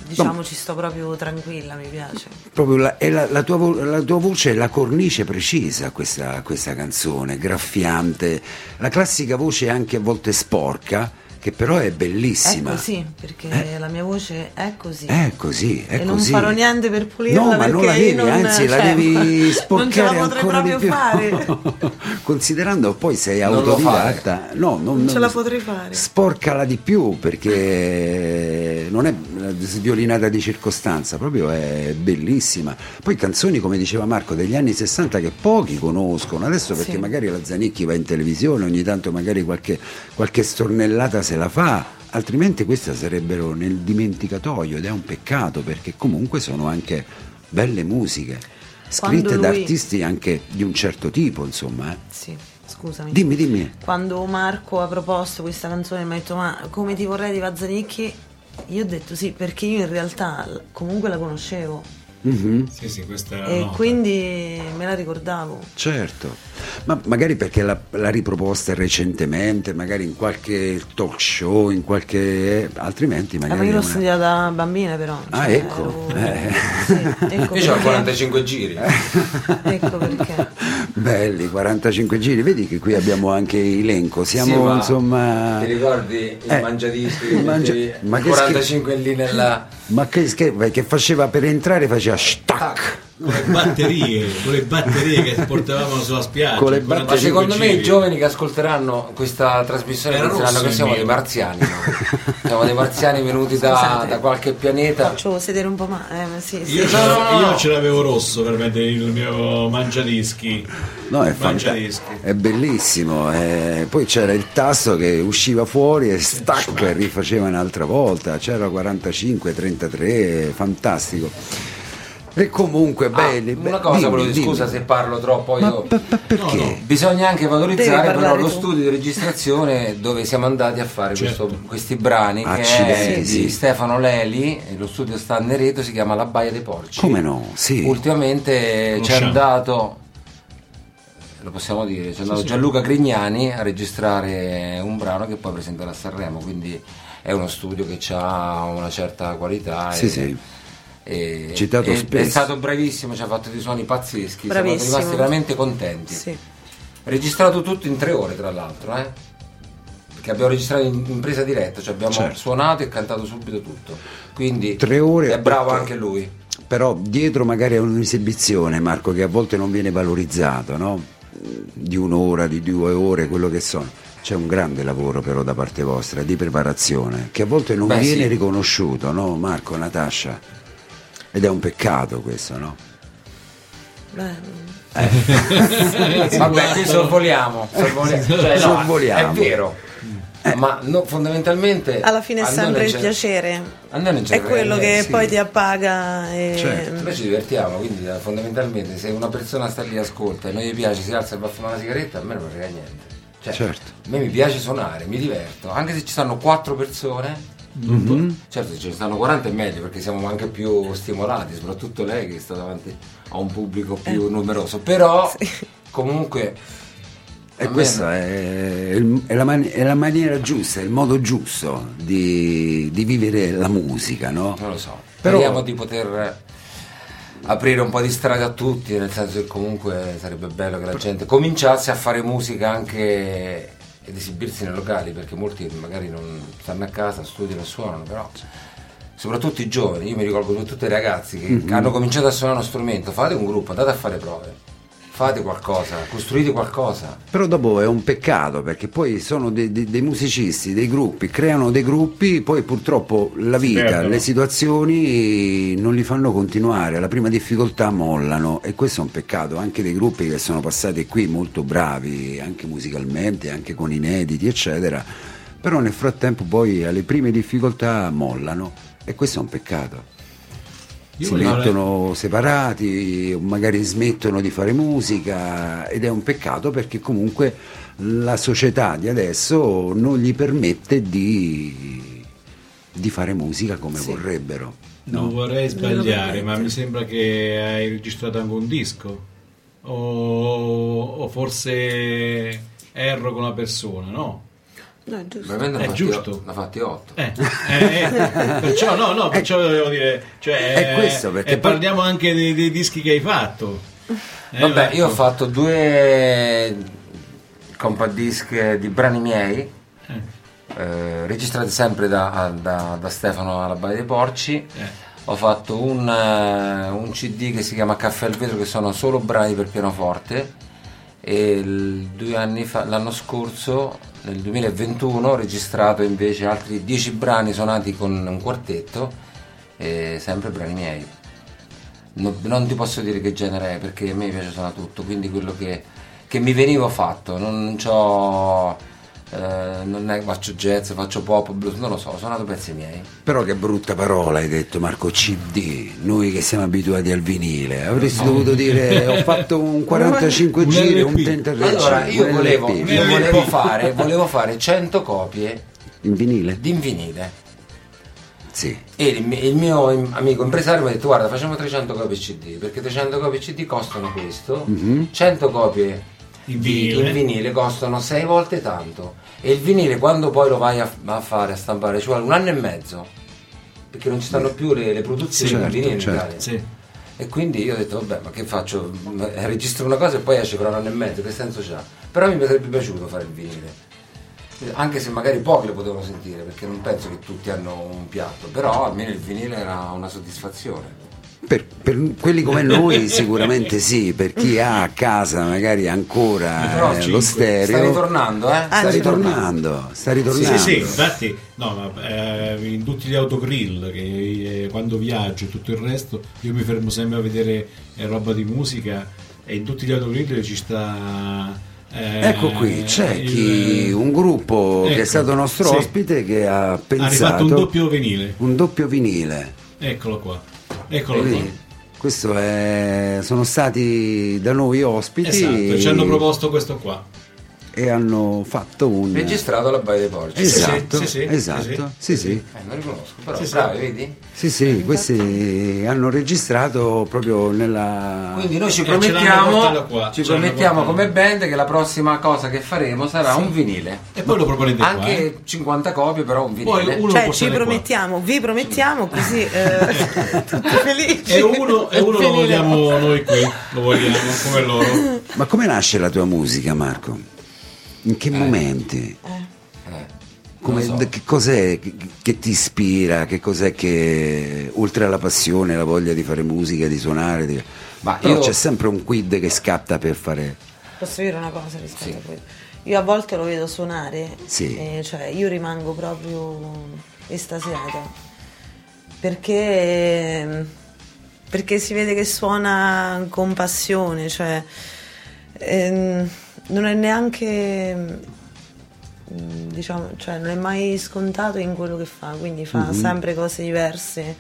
diciamo ci sto proprio tranquilla, mi piace. Proprio la, è la, la tua, la tua voce è la cornice precisa a questa, questa canzone, graffiante, la classica voce anche a volte sporca, che però è È bellissima. così, perché la mia voce è così. È così, è e non così. farò niente per pulirla No, ma perché non la devi, non, anzi la cioè, devi sporcare non ce la potrei proprio fare. Considerando poi sei Non autodidatta, no, non, Non ce la potrei fare. Sporcala di più perché non è sviolinata di circostanza, proprio è bellissima. Poi canzoni, come diceva Marco, degli anni 60 che pochi conoscono, adesso perché Sì. magari la Zanicchi va in televisione, ogni tanto magari qualche, qualche stornellata se la fa, altrimenti queste sarebbero nel dimenticatoio ed è un peccato perché comunque sono anche belle musiche, scritte Quando da lui- artisti anche di un certo tipo, insomma. eh. Sì, scusami. Dimmi, dimmi. Quando Marco ha proposto questa canzone mi ha detto ma come ti vorrei di Vazzanicchi? Io ho detto sì, perché io in realtà comunque la conoscevo Mhm. Sì, sì, questa e nota. quindi me la ricordavo. Certo, ma magari perché l'ha, l'ha riproposta recentemente, magari in qualche talk show, in qualche... altrimenti Eh, ma magari... io l'ho una- studiata da bambina però. Ah, cioè, ecco. ero- Eh. Sì, ecco Io ho perché. 45 giri. Ecco perché. Belli, 45 giri, vedi che qui abbiamo anche elenco, siamo Sì, ma insomma... Ti ricordi il Eh, mangiadischi? mangia- ma che 45 lì nella... Ma che, che, che faceva per entrare, faceva stack. Con le batterie, con le batterie che portavamo sulla spiaggia. Con le bat- Ma 45 secondo me i giovani che ascolteranno questa trasmissione Era penseranno che siamo mio. dei marziani. no? siamo dei marziani venuti da, da qualche pianeta. Faccio sedere un po' ma eh, sì, sì. Io, ce No, l'avevo, no, no. io ce l'avevo rosso per mettere il mio mangiadischi. No, è, fanta- è bellissimo. eh, poi c'era il tasto che usciva fuori e stack e rifaceva un'altra volta. C'era 45, 33, fantastico. E comunque, Ah, belli. una be- cosa dimmi, volevo dire, dimmi. scusa se parlo troppo Ma io. pe- pe- perché? No, no. Bisogna anche valorizzare però lo tu. studio di registrazione dove siamo andati a fare Certo. questo- questi brani che Accidenti, è sì. di Stefano Leli, lo studio sta a Nereto, si chiama La Baia dei Porci. Come no? Sì. Ultimamente ci è andato lo possiamo dire, c'è andato sì. Gianluca Grignani a registrare un brano che poi presenterà a Sanremo, quindi è uno studio che ha una certa qualità. Sì, e- sì. E- Citato e- spesso. È stato bravissimo, ci ha fatto dei suoni pazzeschi, siamo Bravissimo. rimasti veramente contenti. Sì. Registrato tutto in tre ore, tra l'altro, eh? Perché abbiamo registrato in, in presa diretta, cioè abbiamo Certo. suonato e cantato subito tutto. Quindi Tre ore è bravo perché- anche lui. Però dietro magari a un'esibizione, Marco, che a volte non viene valorizzato, no? Di un'ora, di due ore, quello che sono. C'è un grande lavoro però da parte vostra di preparazione che a volte non Beh, viene sì. riconosciuto, no? Marco, Natascia. Ed è un peccato questo, no? Beh, Vabbè, qui sorvoliamo. sorvoliamo. Cioè, no, Sorvoliamo. È vero. Ma no, fondamentalmente alla fine è sempre il piacere. A noi non c'è È quello che sì. poi ti appaga. E... Certo. Noi ci divertiamo, quindi eh, fondamentalmente se una persona sta lì e ascolta e non gli piace, si alza e va a fumare una sigaretta, a me non frega niente. Cioè, Certo. A me mi piace suonare, mi diverto, anche se ci stanno quattro persone. Certo, se ce ne stanno 40 è meglio perché siamo anche più stimolati, soprattutto lei che sta davanti a un pubblico più numeroso. Però comunque E questa è, è la mani- è la maniera giusta, è il modo giusto di, di vivere la musica, no? Non lo so. Però- Speriamo di poter aprire un po' di strada a tutti, nel senso che comunque sarebbe bello che la gente cominciasse a fare musica anche ed esibirsi nei locali, perché molti magari non stanno a casa, studiano e suonano, però soprattutto i giovani, io mi ricordo tutti i ragazzi che Mhm. hanno cominciato a suonare uno strumento, fate un gruppo, andate a fare prove, fate qualcosa, costruite qualcosa. Però dopo è un peccato perché poi sono dei, dei- dei musicisti, dei gruppi, creano dei gruppi, poi purtroppo la vita, perdono. le situazioni non li fanno continuare, alla prima difficoltà mollano e questo è un peccato, anche dei gruppi che sono passati qui molto bravi, anche musicalmente, anche con inediti, eccetera, però nel frattempo poi alle prime difficoltà mollano e questo è un peccato. Io si mettono separati, o magari smettono di fare musica ed è un peccato perché comunque la società di adesso non gli permette di, di fare musica come vorrebbero. Non vorrei sbagliare, ma mi sembra che hai registrato anche un disco. O, o forse erro con la persona, no? No, è giusto. Ne È giusto. o- ne ha fatti otto. Eh, eh, eh, perciò no, no, perciò volevo dire, cioè, è questo, perché e poi- parliamo anche dei, dei dischi che hai fatto. Eh, Vabbè, ecco. io ho fatto due compact disc di brani miei, Eh, eh, registrati sempre da, da- da Stefano alla Baia dei Porci. eh. Ho fatto un, eh, un CD che si chiama Caffè al vetro, che sono solo brani per pianoforte. E due anni fa, l'anno scorso, nel 2021, ho registrato invece altri dieci brani suonati con un quartetto, e sempre brani miei. No- non ti posso dire che genere è perché a me piace suonare tutto, quindi quello che, che mi veniva fatto, non, non c'ho, eh, non è che faccio jazz, faccio pop, blues, non lo so, ho suonato pezzi miei. Però che brutta parola hai detto Marco CD, noi che siamo abituati al vinile, avresti dovuto dire ho fatto un 45 Un giri, un LP. tentativo. Allora, io volevo, io volevo fare, volevo fare 100 copie in vinile? di in vinile. Sì. E il, il mio amico impresario mi ha detto guarda facciamo 300 copie CD perché 300 copie CD costano questo 100 copie In di- vinile. in vinile costano 6 volte tanto. E il vinile quando poi lo vai a, a fare a stampare ci vuole un anno e mezzo. Perché non ci stanno più le, le produzioni Certo, di vinile in certo. Italia. Sì. e quindi io ho detto vabbè ma che faccio? Eh, registro una cosa e poi esce fra un anno e mezzo che senso c'ha? Però mi sarebbe piaciuto fare il vinile. Anche se magari pochi lo potevano sentire perché non penso che tutti hanno un piatto però almeno il vinile era una soddisfazione Per, per quelli come noi sicuramente sì, per chi ha a casa magari ancora eh, lo stereo. sta ritornando eh sta Ah, ritornando, sta ritornando. Sì, sì, infatti, no, ma, eh, in tutti gli autogrill, che eh, quando viaggio e tutto il resto, io mi fermo sempre a vedere eh, roba di musica e in tutti gli autogrill ci sta... eh, Ecco qui, c'è il- chi, un gruppo che è Ecco, stato nostro sì. ospite che ha pensato Ha rifatto un doppio vinile, un doppio vinile. eccolo qua, eccolo qua. Vedi? Questo è, sono stati da noi ospiti. Esatto, ci hanno proposto questo qua. E hanno fatto un... Registrato alla Baia dei Porci. Esatto, Sì, sì, sì, esatto, sì, sì. Eh, non riconosco, però Sì, sì. bravi, vedi? Sì, sì, questi hanno registrato proprio nella... Quindi noi ci E l'hanno promettiamo, qua, ci promettiamo come band che la prossima cosa che faremo sarà un vinile. E poi lo proponete qua, Anche eh? 50 copie, però un vinile. Poi uno Cioè, ci portate qua. promettiamo, vi promettiamo, così eh, tutti felici. E uno, e uno lo vogliamo noi qui, lo vogliamo come loro. Ma come nasce la tua musica, Marco? In che momenti? Eh, Come- non lo so. Che cos'è che, che ti ispira? Che cos'è che, oltre alla passione, la voglia di fare musica, di suonare, di- Ma però io- c'è sempre un quid che scatta per fare... Posso dire una cosa rispetto Sì. a quello? Io a volte lo vedo suonare, Sì. e cioè io rimango proprio estasiata perché, perché si vede che suona con passione, cioè ehm, non è neanche mm, diciamo, cioè non è mai scontato in quello che fa, quindi fa sempre cose diverse.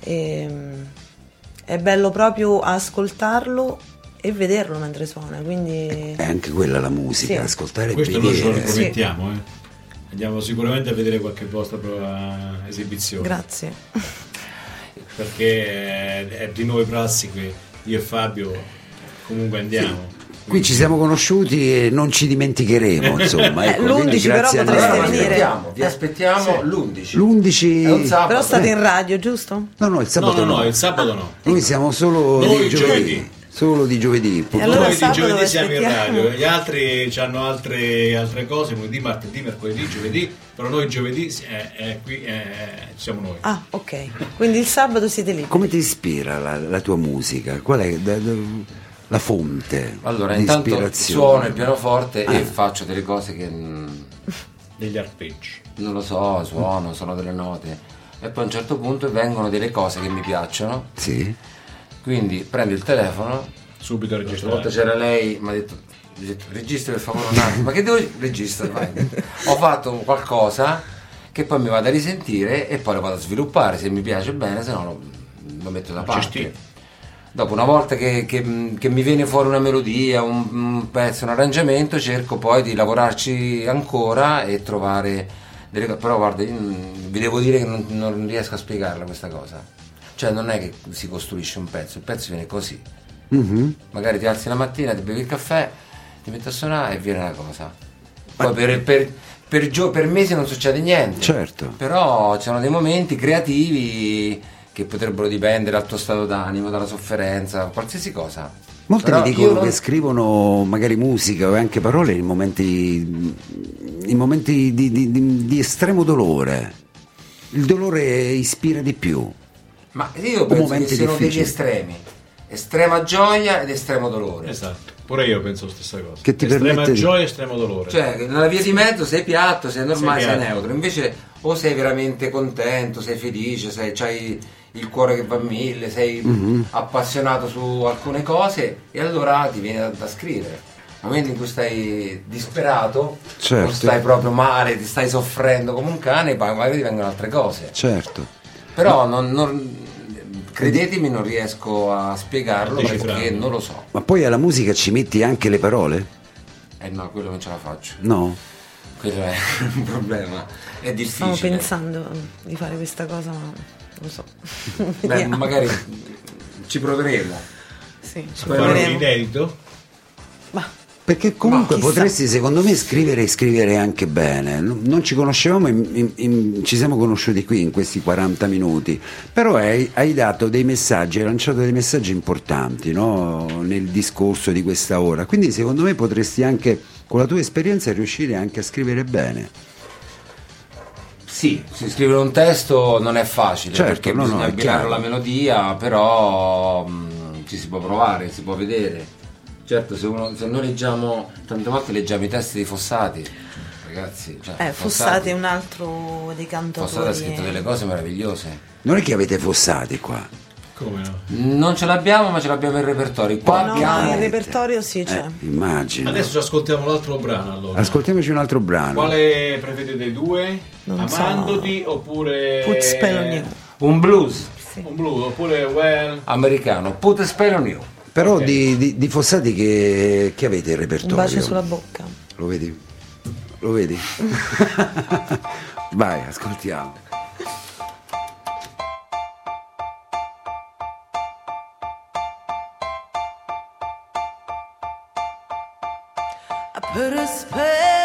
E, mm, è bello proprio ascoltarlo e vederlo mentre suona, quindi È anche quella la musica, Sì. ascoltare e Questo noi ce lo vedere. promettiamo, eh. Andiamo sicuramente a vedere qualche vostra prova esibizione. grazie. perché è, di noi prassi qui, io e Fabio comunque andiamo. Qui ci siamo conosciuti e non ci dimenticheremo, insomma. Eh, Ecco, quindi l'11 però potreste venire. aspettiamo, vi Eh. aspettiamo Sì. l'11. L'11... È un sabato. Però state in radio, giusto? No, no, il No, sabato no, no, no. il sabato no. Noi siamo solo Noi di giovedì. giovedì. Solo di giovedì. E allora Noi di sabato giovedì dove siamo in radio, gli altri hanno altre, altre cose, lunedì, martedì, mercoledì, giovedì, però noi giovedì eh, eh, qui eh, siamo noi. Ah, ok. Quindi il sabato siete lì. Come ti ispira la, la tua musica? Qual è da- da- la fonte Allora, di intanto ispirazione? suono il pianoforte Ah. e faccio delle cose che Degli arpeggi. non lo so, suono, sono delle note. E poi a un certo punto vengono delle cose che mi piacciono. Sì. Quindi prendo il telefono. Subito a Questa volta registrare. c'era lei, mi ha detto, detto registri per favore un attimo. Ma che devo registra? vai. Ho fatto qualcosa che poi mi vado a risentire e poi lo vado a sviluppare. Se mi piace bene, se no lo, lo metto da parte. gesti. Dopo una volta che, che- che mi viene fuori una melodia, un, un pezzo, un arrangiamento, cerco poi di lavorarci ancora e trovare delle cose. Però guarda, vi devo dire che non, non riesco a spiegarla questa cosa. Cioè non è che si costruisce un pezzo, il pezzo viene così. Mhm. Magari ti alzi la mattina, ti bevi il caffè, ti metti a suonare e viene una cosa. Poi per, per- per gio- per mesi non succede niente. Certo. Però ci sono dei momenti creativi che potrebbero dipendere dal tuo stato d'animo, dalla sofferenza, qualsiasi cosa. Molti Però mi dicono non- che scrivono magari musica o anche parole in momenti, in momenti di, di- di- di estremo dolore. Il dolore ispira di più. Ma io penso che siano degli difficili. estremi. Estrema gioia ed estremo dolore. Esatto, pure io penso la stessa cosa. Che ti estrema permette gioia e estremo dolore. Cioè, nella via di mezzo sei piatto, sei normale, Sei sei, neutro. Invece o sei veramente contento, sei felice, sei, hai il cuore che va a mille, sei Mhm. appassionato su alcune cose e allora ti viene da, da scrivere. Nel momento in cui stai disperato, Certo. stai proprio male, ti stai soffrendo come un cane, poi magari ti vengono altre cose. Certo. Però non, non- credetemi, non riesco a spiegarlo perché non lo so. Ma poi alla musica ci metti anche le parole? Eh no, quello non ce la faccio. No? Quello è un problema. È difficile. Stavo pensando di fare questa cosa, ma non lo so. Beh, magari ci proveremo. Sì, ci proveremo. inedito? Ma Perché comunque potresti secondo me scrivere e scrivere anche bene. Non non ci conoscevamo, in- in- in- ci siamo conosciuti qui in questi 40 minuti, però hai, hai dato dei messaggi, hai lanciato dei messaggi importanti no? nel discorso di questa ora. Quindi secondo me potresti anche con la tua esperienza riuscire anche a scrivere bene. Sì, sì, scrivere un testo non è facile Certo, perché no, no, bisogna è abbinare chiaro. la melodia, però mh, ci si può provare, si può vedere. Certo, se, uno- se noi leggiamo, tante volte leggiamo i testi di Fossati, ragazzi. Cioè, eh, Fossati è un altro dei cantautori. Fossati ha scritto delle cose meravigliose. Non è che avete fossati qua. Come no? Non ce l'abbiamo, ma ce l'abbiamo in repertorio. Qua No, abbiamo... no, il repertorio sì c'è. Eh, immagino. Adesso ci ascoltiamo l'altro brano allora. Ascoltiamoci un altro brano. Quale preferite dei due? Non so. Amandoti oppure Put spell on you. Un blues Un blues oppure well americano, Put a Spell on You. Però Ok. di, di- di Fossati che, che avete in Un repertorio? bacio sulla bocca. Lo vedi? Lo vedi? Vai, ascoltiamo. Put a spell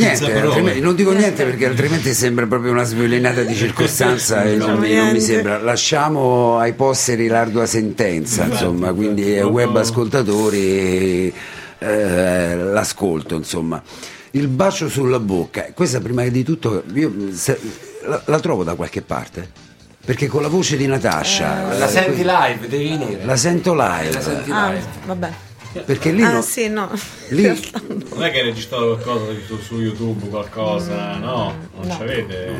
Niente, non dico niente perché altrimenti sembra proprio una sviolinata di circostanza e non, mi- non mi sembra. Lasciamo ai posteri l'ardua sentenza, insomma, quindi ai web ascoltatori eh, l'ascolto, insomma. Il bacio sulla bocca, questa prima di tutto io se- la, la trovo da qualche parte? Perché con la voce di Natascia La eh, senti live, devi venire. la sento live, La senti Ah, live. vabbè. perché lì ah, no- sì, no. lì- Non è che hai registrato qualcosa su, YouTube, qualcosa, no? Non no. c'avete?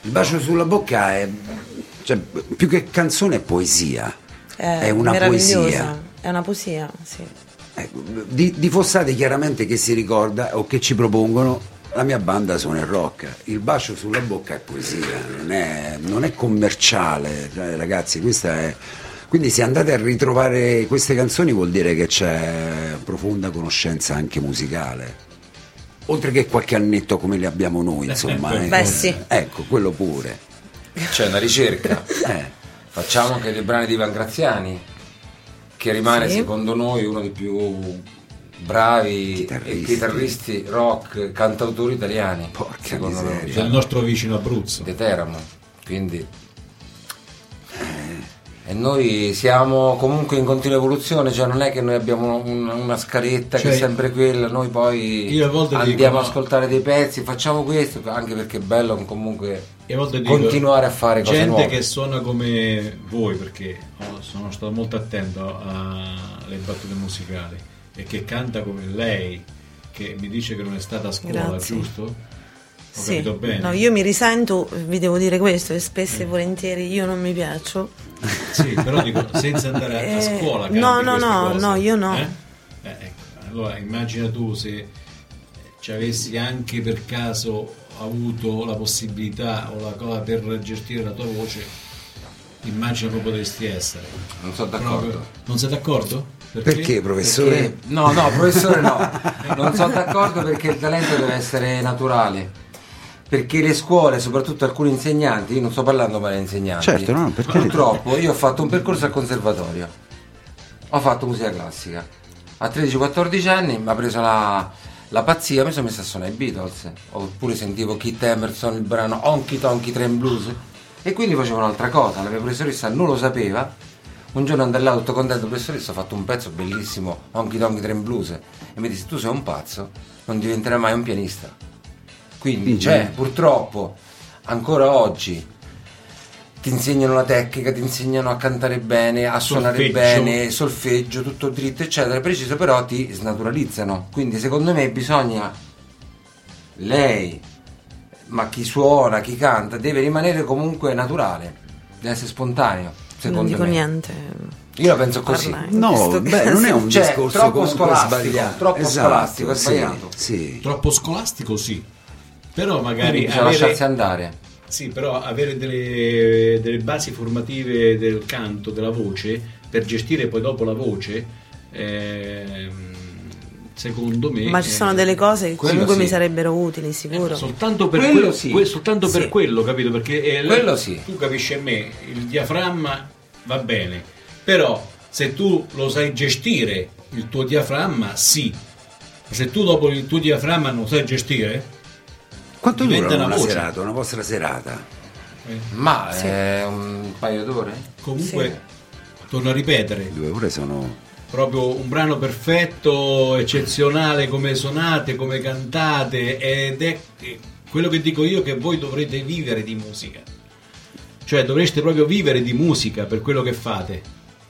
Il bacio sulla bocca è cioè, più che canzone è poesia. È, È una poesia. È una poesia, sì. Ecco, di, di Fossati chiaramente che si ricorda o che ci propongono la mia banda suona il rock. Il bacio sulla bocca è poesia, non è, non è commerciale, cioè, ragazzi, questa è. Quindi se andate a ritrovare queste canzoni vuol dire che c'è profonda conoscenza anche musicale. Oltre che qualche annetto come li abbiamo noi, insomma. ecco. Beh, sì. Ecco, quello pure. C'è una ricerca. Eh. Facciamo anche dei brani di Ivan Graziani, che rimane Sì. secondo noi uno dei più bravi Chitarristi. chitarristi rock, cantautori italiani. Porca secondo miseria. noi. C'è il nostro vicino Abruzzo. di Teramo. Quindi E noi siamo comunque in continua evoluzione, cioè non è che noi abbiamo un- una scaletta che Cioè, è sempre quella, noi poi io a volte andiamo dico, ad no. ascoltare dei pezzi, facciamo questo, anche perché è bello comunque a volte dico, continuare a fare cose gente nuove. che suona come voi perché sono stato molto attento alle battute musicali e che canta come lei che mi dice che non è stata a scuola Grazie. giusto? Ho Sì. capito bene? No, io mi risento, vi devo dire questo, e spesso e volentieri io non mi piaccio. Sì, però dico senza andare a, a Eh, scuola no, no, no, cose, no, io no. eh? Eh, ecco, allora immagina tu se ci avessi anche per caso avuto la possibilità o la cosa per gestire la tua voce immagina come potresti essere Non sono d'accordo. Proprio- non sei d'accordo? Perché, professore? Perché- no, no, professore no, non sono d'accordo perché il talento deve essere naturale. Perché le scuole, soprattutto alcuni insegnanti, io non sto parlando male di insegnanti, Certo, no, per carità. purtroppo io ho fatto un percorso al conservatorio, ho fatto musica classica. A 13-14 anni mi ha preso la, la pazzia, mi sono messo a suonare i Beatles, oppure sentivo Kit Emerson, il brano Honky Tonky Train Blues, e quindi facevo un'altra cosa, la mia professoressa non lo sapeva, un giorno andai là tutto contento, professoressa, ho fatto un pezzo bellissimo, Honky Tonky Train Blues, e mi disse, tu sei un pazzo, non diventerai mai un pianista. Quindi, cioè, purtroppo, ancora oggi ti insegnano la tecnica, ti insegnano a cantare bene, a suonare Solfeggio. bene, solfeggio, tutto dritto, eccetera, preciso, però ti snaturalizzano. Quindi, secondo me, bisogna lei, ma chi suona, chi canta, deve rimanere comunque naturale, deve essere spontaneo. Secondo non dico me. niente. Io la penso così. Parla in No, beh, non è un Cioè, discorso troppo scolastico, sbagliato. troppo Esatto, scolastico, è sì, sbagliato. Sì. troppo scolastico sì però magari bisogna lasciarsi avere, andare. sì, però avere delle, delle basi formative del canto, della voce per gestire poi dopo la voce ehm, secondo me Ma ci sono eh, delle cose che comunque sì. mi sarebbero utili, sicuro. Eh, soltanto per Quello quello, sì. que- soltanto per Sì. quello, capito? Perché eh, Quello sì. tu capisci a me, il diaframma va bene, però se tu lo sai gestire, il tuo diaframma, sì. Se tu dopo il tuo diaframma non sai gestire, Quanto dura una una serata, una vostra serata? eh, Ma Sì. è un paio d'ore? comunque, torno a ripetere, Due ore sono... proprio un brano perfetto, eccezionale come suonate, come cantate ed è eh, quello che dico io che voi dovrete vivere di musica. Cioè dovreste proprio vivere di musica per quello che fate.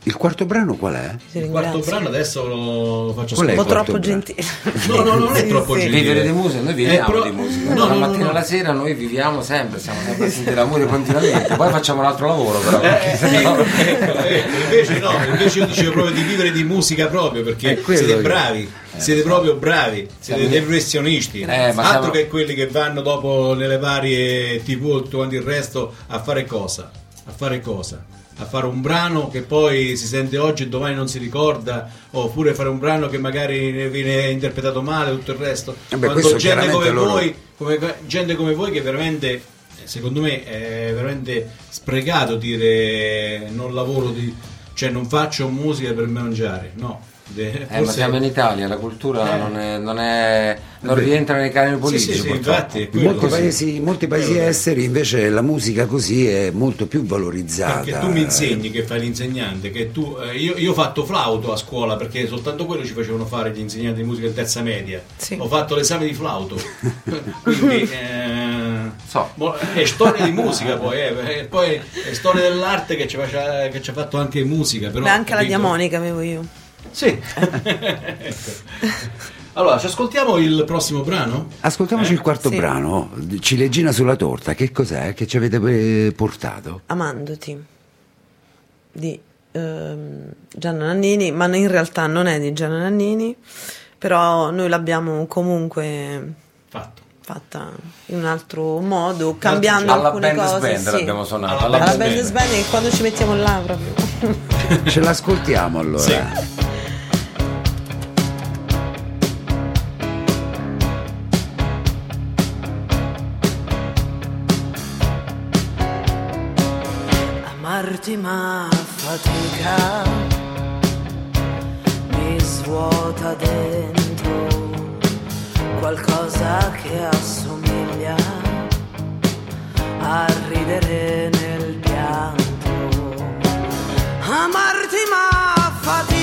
Il quarto brano qual è? Il quarto brano adesso lo faccio è Un po' troppo brano? gentile. No, no, non è troppo sì. gentile. Vivere di musica, noi viviamo Eh, però- di musica. no, no, no, mattina no. alla sera noi viviamo sempre, siamo sempre a sentire l'amore continuamente. Poi facciamo un altro lavoro però. Eh, perché eh, sennò- ecco, ecco, invece no, invece io dicevo proprio di vivere di musica proprio perché siete che- bravi, siete so. proprio bravi, siete Siamo- dei professionisti, Eh, altro siamo- che quelli che vanno dopo nelle varie tv e tutto quanto il resto a fare cosa? A fare cosa? A fare un brano che poi si sente oggi e domani non si ricorda, oppure fare un brano che magari ne viene interpretato male, tutto il resto. Eh beh, Quando gente come loro- voi come, gente come voi che veramente secondo me è veramente sprecato dire non lavoro di, cioè non faccio musica per mangiare no De- Eh, ma siamo in Italia, la cultura Eh. non, è- non è- non rientra nei canoni sì, politici. sì, sì, purtroppo. infatti molti sì. paesi, molti paesi esteri invece la musica così è molto più valorizzata. perché tu mi insegni che fai l'insegnante che tu, eh, io, io ho fatto flauto a scuola perché soltanto quello ci facevano fare gli insegnanti di musica in terza media Sì. ho fatto l'esame di flauto quindi eh, So. è storia di musica poi eh, e poi è storia dell'arte che ci, faccia- che ci ha fatto anche musica però, Beh, anche la capito? diamonica avevo io. Sì. Allora, ci ascoltiamo il prossimo brano? Ascoltiamoci Eh? il quarto Sì. brano, Ciliegina sulla torta, che cos'è che ci avete eh, portato? Amandoti di ehm, Gianna Nannini, ma in realtà non è di Gianna Nannini, però noi l'abbiamo comunque Fatto. fatta in un altro modo, cambiando Alla alcune band cose. band sì. l'abbiamo suonato. Alla alla Alla band band band e quando ci mettiamo là proprio. Ce l'ascoltiamo allora. Sì. amarti ma fatica. Mi svuota dentro qualcosa che assomiglia a ridere nel pianto. Amarti ma fatica.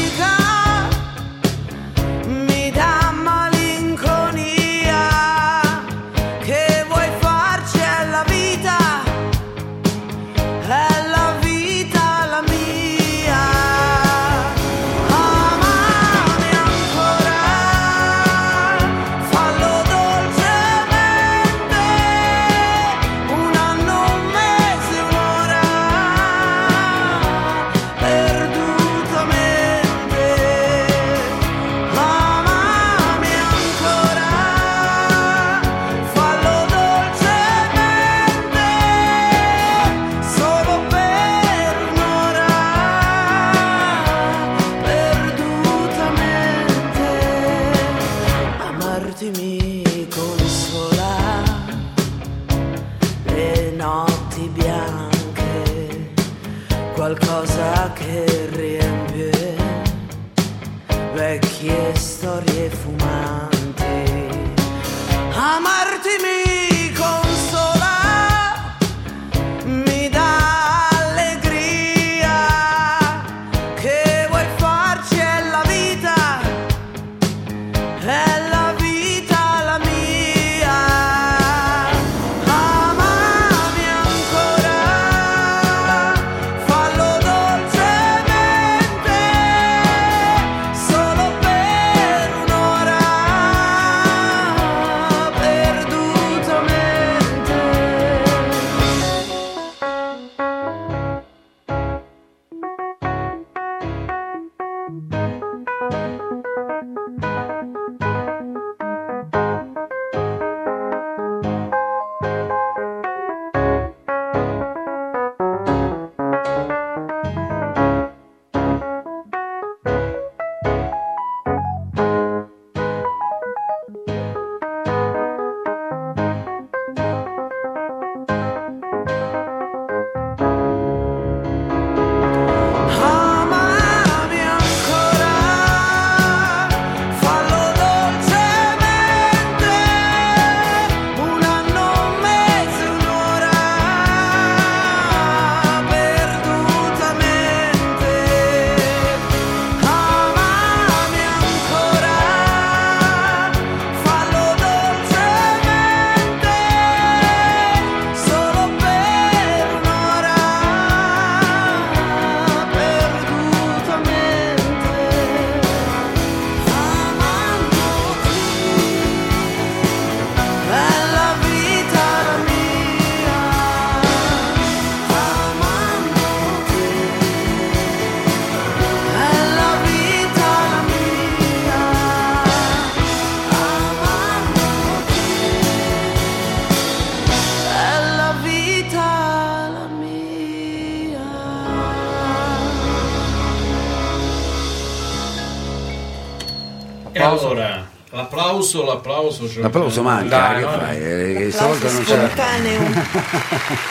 L'applauso, l'applauso. lo- L'applauso manca, Dai, che no? fai? Eh, che Applauso stavolta non c'è. spontaneo.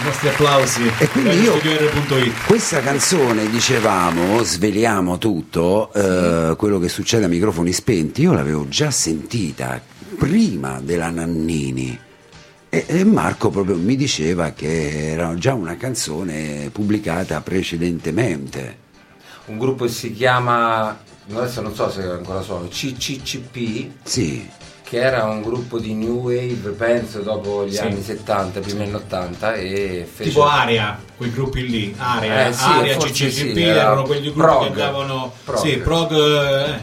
I nostri applausi. E quindi io-. Questa canzone, dicevamo, sveliamo tutto, eh, quello che succede a microfoni spenti, io l'avevo già sentita prima della Nannini. E, e Marco proprio mi diceva che era già una canzone pubblicata precedentemente. Un gruppo che si chiama, adesso non so se ancora sono, CCCP, Sì, che era un gruppo di new wave, penso, dopo gli Sì. anni 70, primi anni 80 e fece... Tipo Aria, quei gruppi lì, Aria, Eh, sì, Aria, forse CCCP, sì, era erano quegli gruppi prog. che andavano Prog. sì, prog, eh,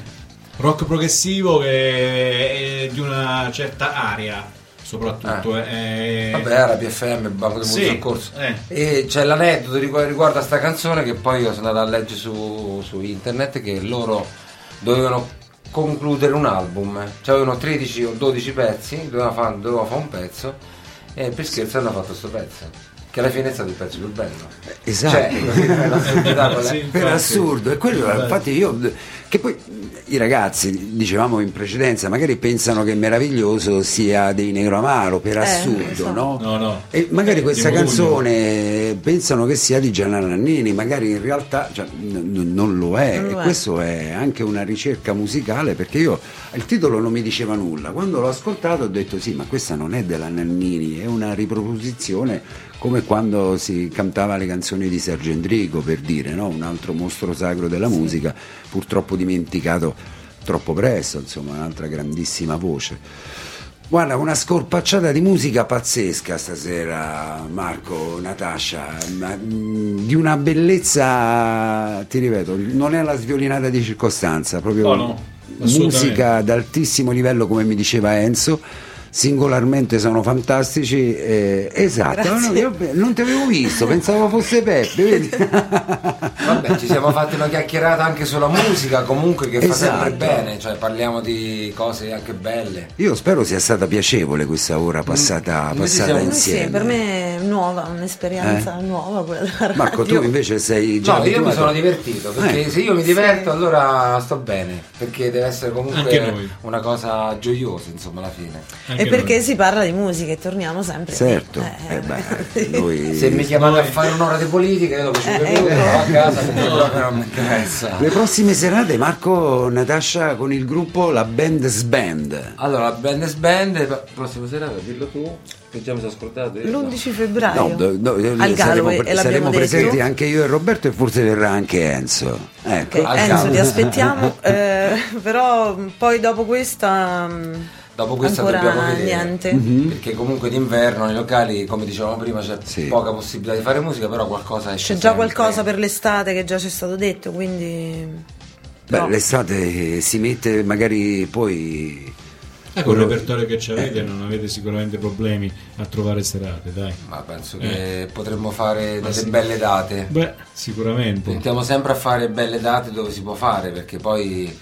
rock progressivo che è di una certa area, soprattutto. eh. Vabbè, era PFM, Banco di Sì, Corso. eh. E c'è l'aneddoto rigu- riguardo a sta canzone che poi io sono andato a leggere su, su internet che loro dovevano concludere un album, cioè avevano 13 o 12 pezzi, dovevano fare, dovevano fare un pezzo e per scherzo hanno fatto questo pezzo, che alla fine è stato il pezzo più bello. esatto. Cioè, è è? Per assurdo, e quello infatti io che poi i ragazzi dicevamo in precedenza magari pensano che meraviglioso sia dei Negro Amaro per Eh, assurdo, so. no? No, no. E magari Di questa canzone pensano che sia di Gianna Nannini, magari in realtà cioè, n- n- non lo è. Non lo e è. questo è anche una ricerca musicale perché io il titolo non mi diceva nulla. Quando l'ho ascoltato ho detto sì, ma questa non è della Nannini, è una riproposizione come quando si cantava le canzoni di Sergio Endrico, per dire, no? un altro mostro sacro della musica, purtroppo dimenticato troppo presto, insomma, un'altra grandissima voce. Guarda, una scorpacciata di musica pazzesca stasera, Marco, Natascia, ma, mm, di una bellezza, ti ripeto, non è la sviolinata di circostanza, proprio No, no, assolutamente. musica d'altissimo livello, come mi diceva Enzo, singolarmente sono fantastici. eh, esatto, no, io non ti avevo visto, pensavo fosse Peppe. vedi? Vabbè, ci siamo fatti una chiacchierata anche sulla musica, comunque che fa Esatto. sempre bene, cioè parliamo di cose anche belle. Io spero sia stata piacevole questa ora passata, Noi ci passata siamo- insieme. sì, per me è nuova, un'esperienza nuova quella. Marco, tu invece sei già No, io mi sono divertito, perché Eh. se io mi diverto allora sto bene, perché deve essere comunque una cosa gioiosa, insomma, alla fine. Anche E perché noi. si parla di musica e torniamo sempre. Certo, Eh, eh beh, noi- Se mi chiamate a fare un'ora di politica, io dopo 5 Eh, minuti vado a casa perché proprio non mi interessa. Le prossime serate Marco Natascia con il gruppo La Band Sband. Allora, la band is band, la prossima serata, dillo tu, che già mi sono scordato. io. L'11 febbraio No, do- do- al saremo, l'abbiamo saremo detto. presenti anche io e Roberto e forse verrà anche Enzo. Ecco. Ok, Al Enzo, Galloway. ti aspettiamo, eh, però poi dopo questa mm, Dopo questa ancora dobbiamo vedere. niente. Perché comunque d'inverno nei locali, come dicevamo prima, c'è Sì. poca possibilità di fare musica, però qualcosa esce C'è già sempre. qualcosa per l'estate che già ci è stato detto, quindi Beh, no. l'estate si mette magari poi... Eh, con il repertorio che avete non avete sicuramente problemi a trovare serate, dai. Ma penso che potremmo fare delle sì. belle date. Beh, sicuramente. Puntiamo sempre a fare belle date dove si può fare, perché poi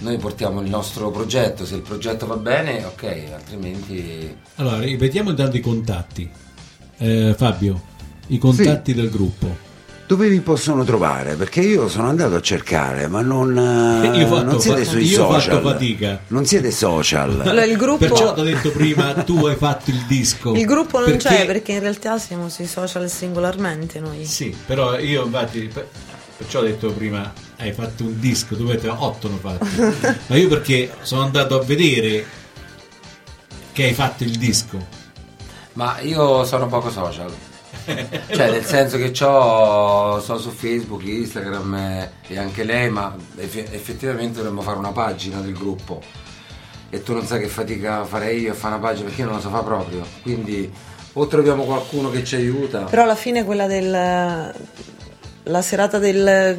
noi portiamo il nostro progetto, se il progetto va bene, ok, altrimenti... Allora, ripetiamo intanto i contatti. Eh, Fabio, i contatti del gruppo. Dove vi possono trovare? Perché io sono andato a cercare, ma non, eh, Io fatto non siete fa- sui io ho fatto social. fatica. Non siete social. Allora, il gruppo, Perciò ti ho detto prima, tu hai fatto il disco. il gruppo non Perché- c'è perché in realtà siamo sui social singolarmente noi. Sì, però io infatti, perciò ho detto prima, hai fatto un disco, tu avete otto ne ho fatti. Ma io perché sono andato a vedere che hai fatto il disco. Ma io sono poco social. cioè nel senso che c'ho, sono su Facebook, Instagram e anche lei, ma eff- effettivamente dovremmo fare una pagina del gruppo. E tu non sai che fatica farei io a fare una pagina perché io non la so fare proprio. Quindi o troviamo qualcuno che ci aiuta. Però alla fine quella del la serata del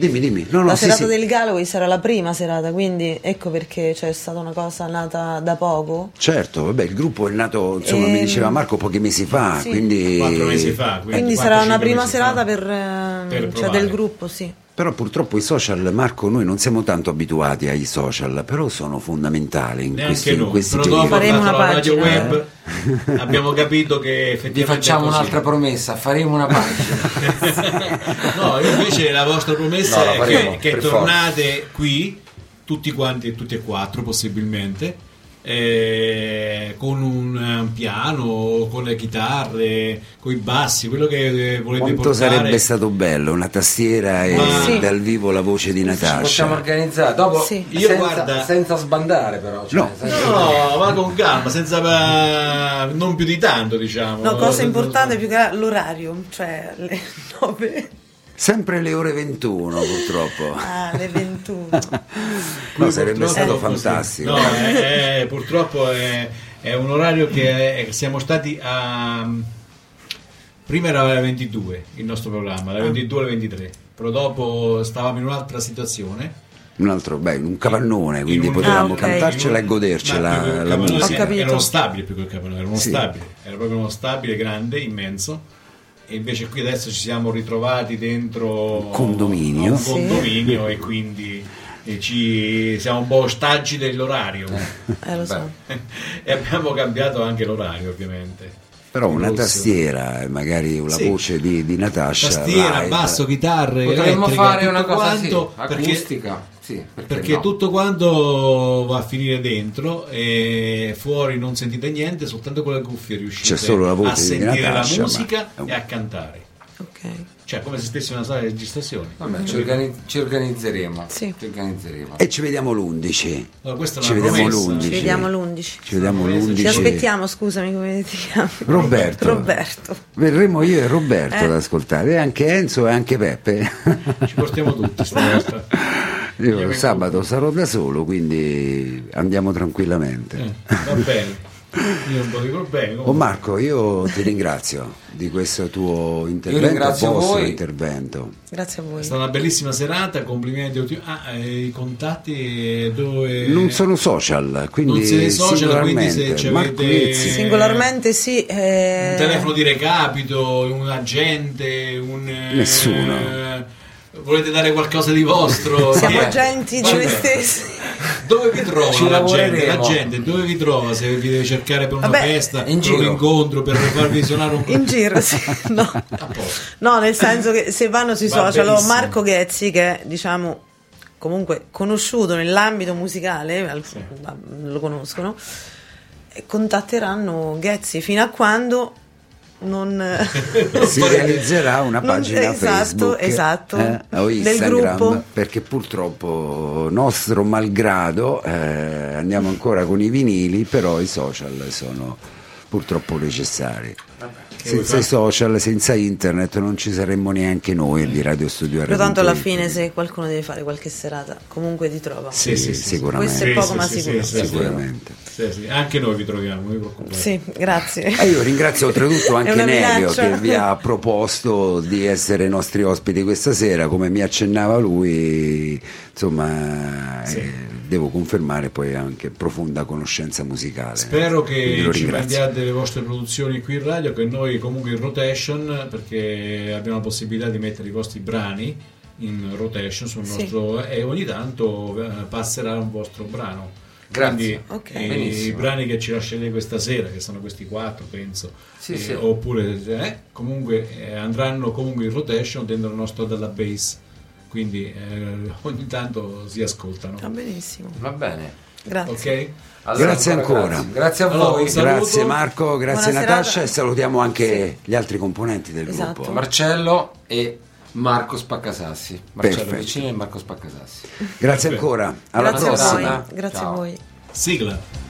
Dimmi, dimmi. No, no, la sì, serata sì. del Galloway sarà la prima serata, quindi ecco perché c'è stata una cosa nata da poco. Certo, vabbè, il gruppo è nato, insomma, mi Ehm, diceva Marco pochi mesi fa, sì. quindi... Quattro mesi fa. Quindi, quattro, sarà una prima serata per, eh, Per cioè del gruppo, sì. Però purtroppo i social, Marco, noi non siamo tanto abituati ai social, però sono fondamentali in Neanche questi, in questi però giorni. dopo Faremo una pagina, web abbiamo capito che Vi effettivamente facciamo è così. un'altra promessa, faremo una pagina. no, invece la vostra promessa No, è faremo, che, che tornate qui, tutti quanti, tutti e quattro possibilmente, eh, con un, eh, piano, con le chitarre, con i bassi, quello che eh, volete Quanto portare. sarebbe stato bello una tastiera e Sì. dal vivo la voce di Ci possiamo organizzare. Dopo, Sì. Io senza, guarda- senza sbandare però. Cioè, No. senza- No, ma con calma, senza eh, non più di tanto, diciamo. No, cosa importante più che l'orario, cioè le 9 Sempre le ore 21 purtroppo. alle 21. No, sarebbe stato fantastico. No, è- è- purtroppo è, è un orario che è- siamo stati a. Prima era alle 22 il nostro programma, dalle 22 alle 23, però dopo stavamo in un'altra situazione. Un altro, beh, un capannone, quindi In un- potevamo Ah, ok. cantarcela e godercela un la capannone, musica. Era uno stabile più che un capannone, era uno Sì. stabile, era proprio uno stabile grande, immenso. E invece qui adesso ci siamo ritrovati dentro Un condominio. un Sì. condominio e quindi e ci siamo un po' ostaggi dell'orario. Eh lo so. e abbiamo cambiato anche l'orario, ovviamente. Però una Rosso. tastiera e magari la Sì. voce di, di Natascia. Tastiera, live. basso, chitarre, Potremmo fare una cosa quanto, sì, perché, acustica. Sì, perché, perché no? tutto quanto va a finire dentro e fuori non sentite niente, soltanto con le cuffie riuscite C'è solo la voce a di sentire Natascia, la ma- musica e a cantare. Ok. Cioè, come se stessi in una sala di registrazione. Vabbè, ci, organi- ci organizzeremo. Sì. Ci organizzeremo. E ci vediamo l'11. Allora, Ci vediamo promessa. l'11. Ci vediamo l'11. Ci vediamo Ci l'11. Ti aspettiamo, scusami, come ti chiami? Roberto. Roberto. Verremo io e Roberto Eh. ad ascoltare, e anche Enzo e anche Peppe. Ci portiamo tutti stavolta. Io sabato sarò da solo, quindi andiamo tranquillamente. Eh, va bene. Io non lo dico bene. Oh comunque. Marco, io ti ringrazio di questo tuo intervento, ringrazio vostro voi. intervento. Grazie a voi. È stata una bellissima serata, complimenti. Ah, eh, i contatti eh, dove... Non sono social, quindi Non siete social, quindi se singolarmente. ci Marco avete-. Singolarmente sì. eh, un telefono di recapito, un agente, un... eh, Nessuno. Volete dare qualcosa di vostro? Siamo agenti di noi stessi. Dove vi trova Ci la gente? La gente dove vi trova? Se vi deve cercare per una Vabbè, festa, in per un incontro, per farvi suonare un In giro, sì. No. A posto. No, nel senso che se vanno sui Va social, benissimo. Marco Ghezzi, che è, diciamo comunque conosciuto nell'ambito musicale, al- lo conoscono, e contatteranno Ghezzi fino a quando non si realizzerà una Non- pagina esatto, Facebook esatto, eh, o Instagram gruppo. perché purtroppo nostro malgrado eh, andiamo ancora con i vinili però i social sono purtroppo necessari senza i social, senza internet non ci saremmo neanche noi di Radio Studio Però tanto alla fine se qualcuno deve fare qualche serata comunque ti trova. Sì, sì, sì, sicuramente Questo è poco ma sì, sicuro. sì, sì, sicuramente Sì, sì. Anche noi vi troviamo. Sì, grazie. E io ringrazio oltretutto anche Nelio che vi ha proposto di essere i nostri ospiti questa sera, come mi accennava lui, insomma Sì. eh, devo confermare poi anche profonda conoscenza musicale. Spero che ci mandiate le vostre produzioni qui in radio, che noi comunque in rotation, perché abbiamo la possibilità di mettere i vostri brani in rotation sul Sì. nostro e ogni tanto eh, passerà un vostro brano. Grazie. Quindi Ok. i, brani che ci lascerete questa sera, che sono questi quattro, penso, Sì, eh, sì. oppure eh, comunque eh, andranno comunque in rotation dentro il nostro database. Quindi eh, ogni tanto si ascoltano. Va benissimo. Va bene. Grazie. Ok? Allora, Grazie ancora. Grazie, Grazie a Allora, voi. Grazie Marco, grazie Buona Natascia serata. e salutiamo anche gli altri componenti del Esatto. gruppo. Marcello e Marco Spaccasassi. Marcello Perfetto. Vicini e Marco Spaccasassi. Grazie Perfetto. ancora, alla Grazie a prossima. voi. Grazie a Ciao. voi. Sigla.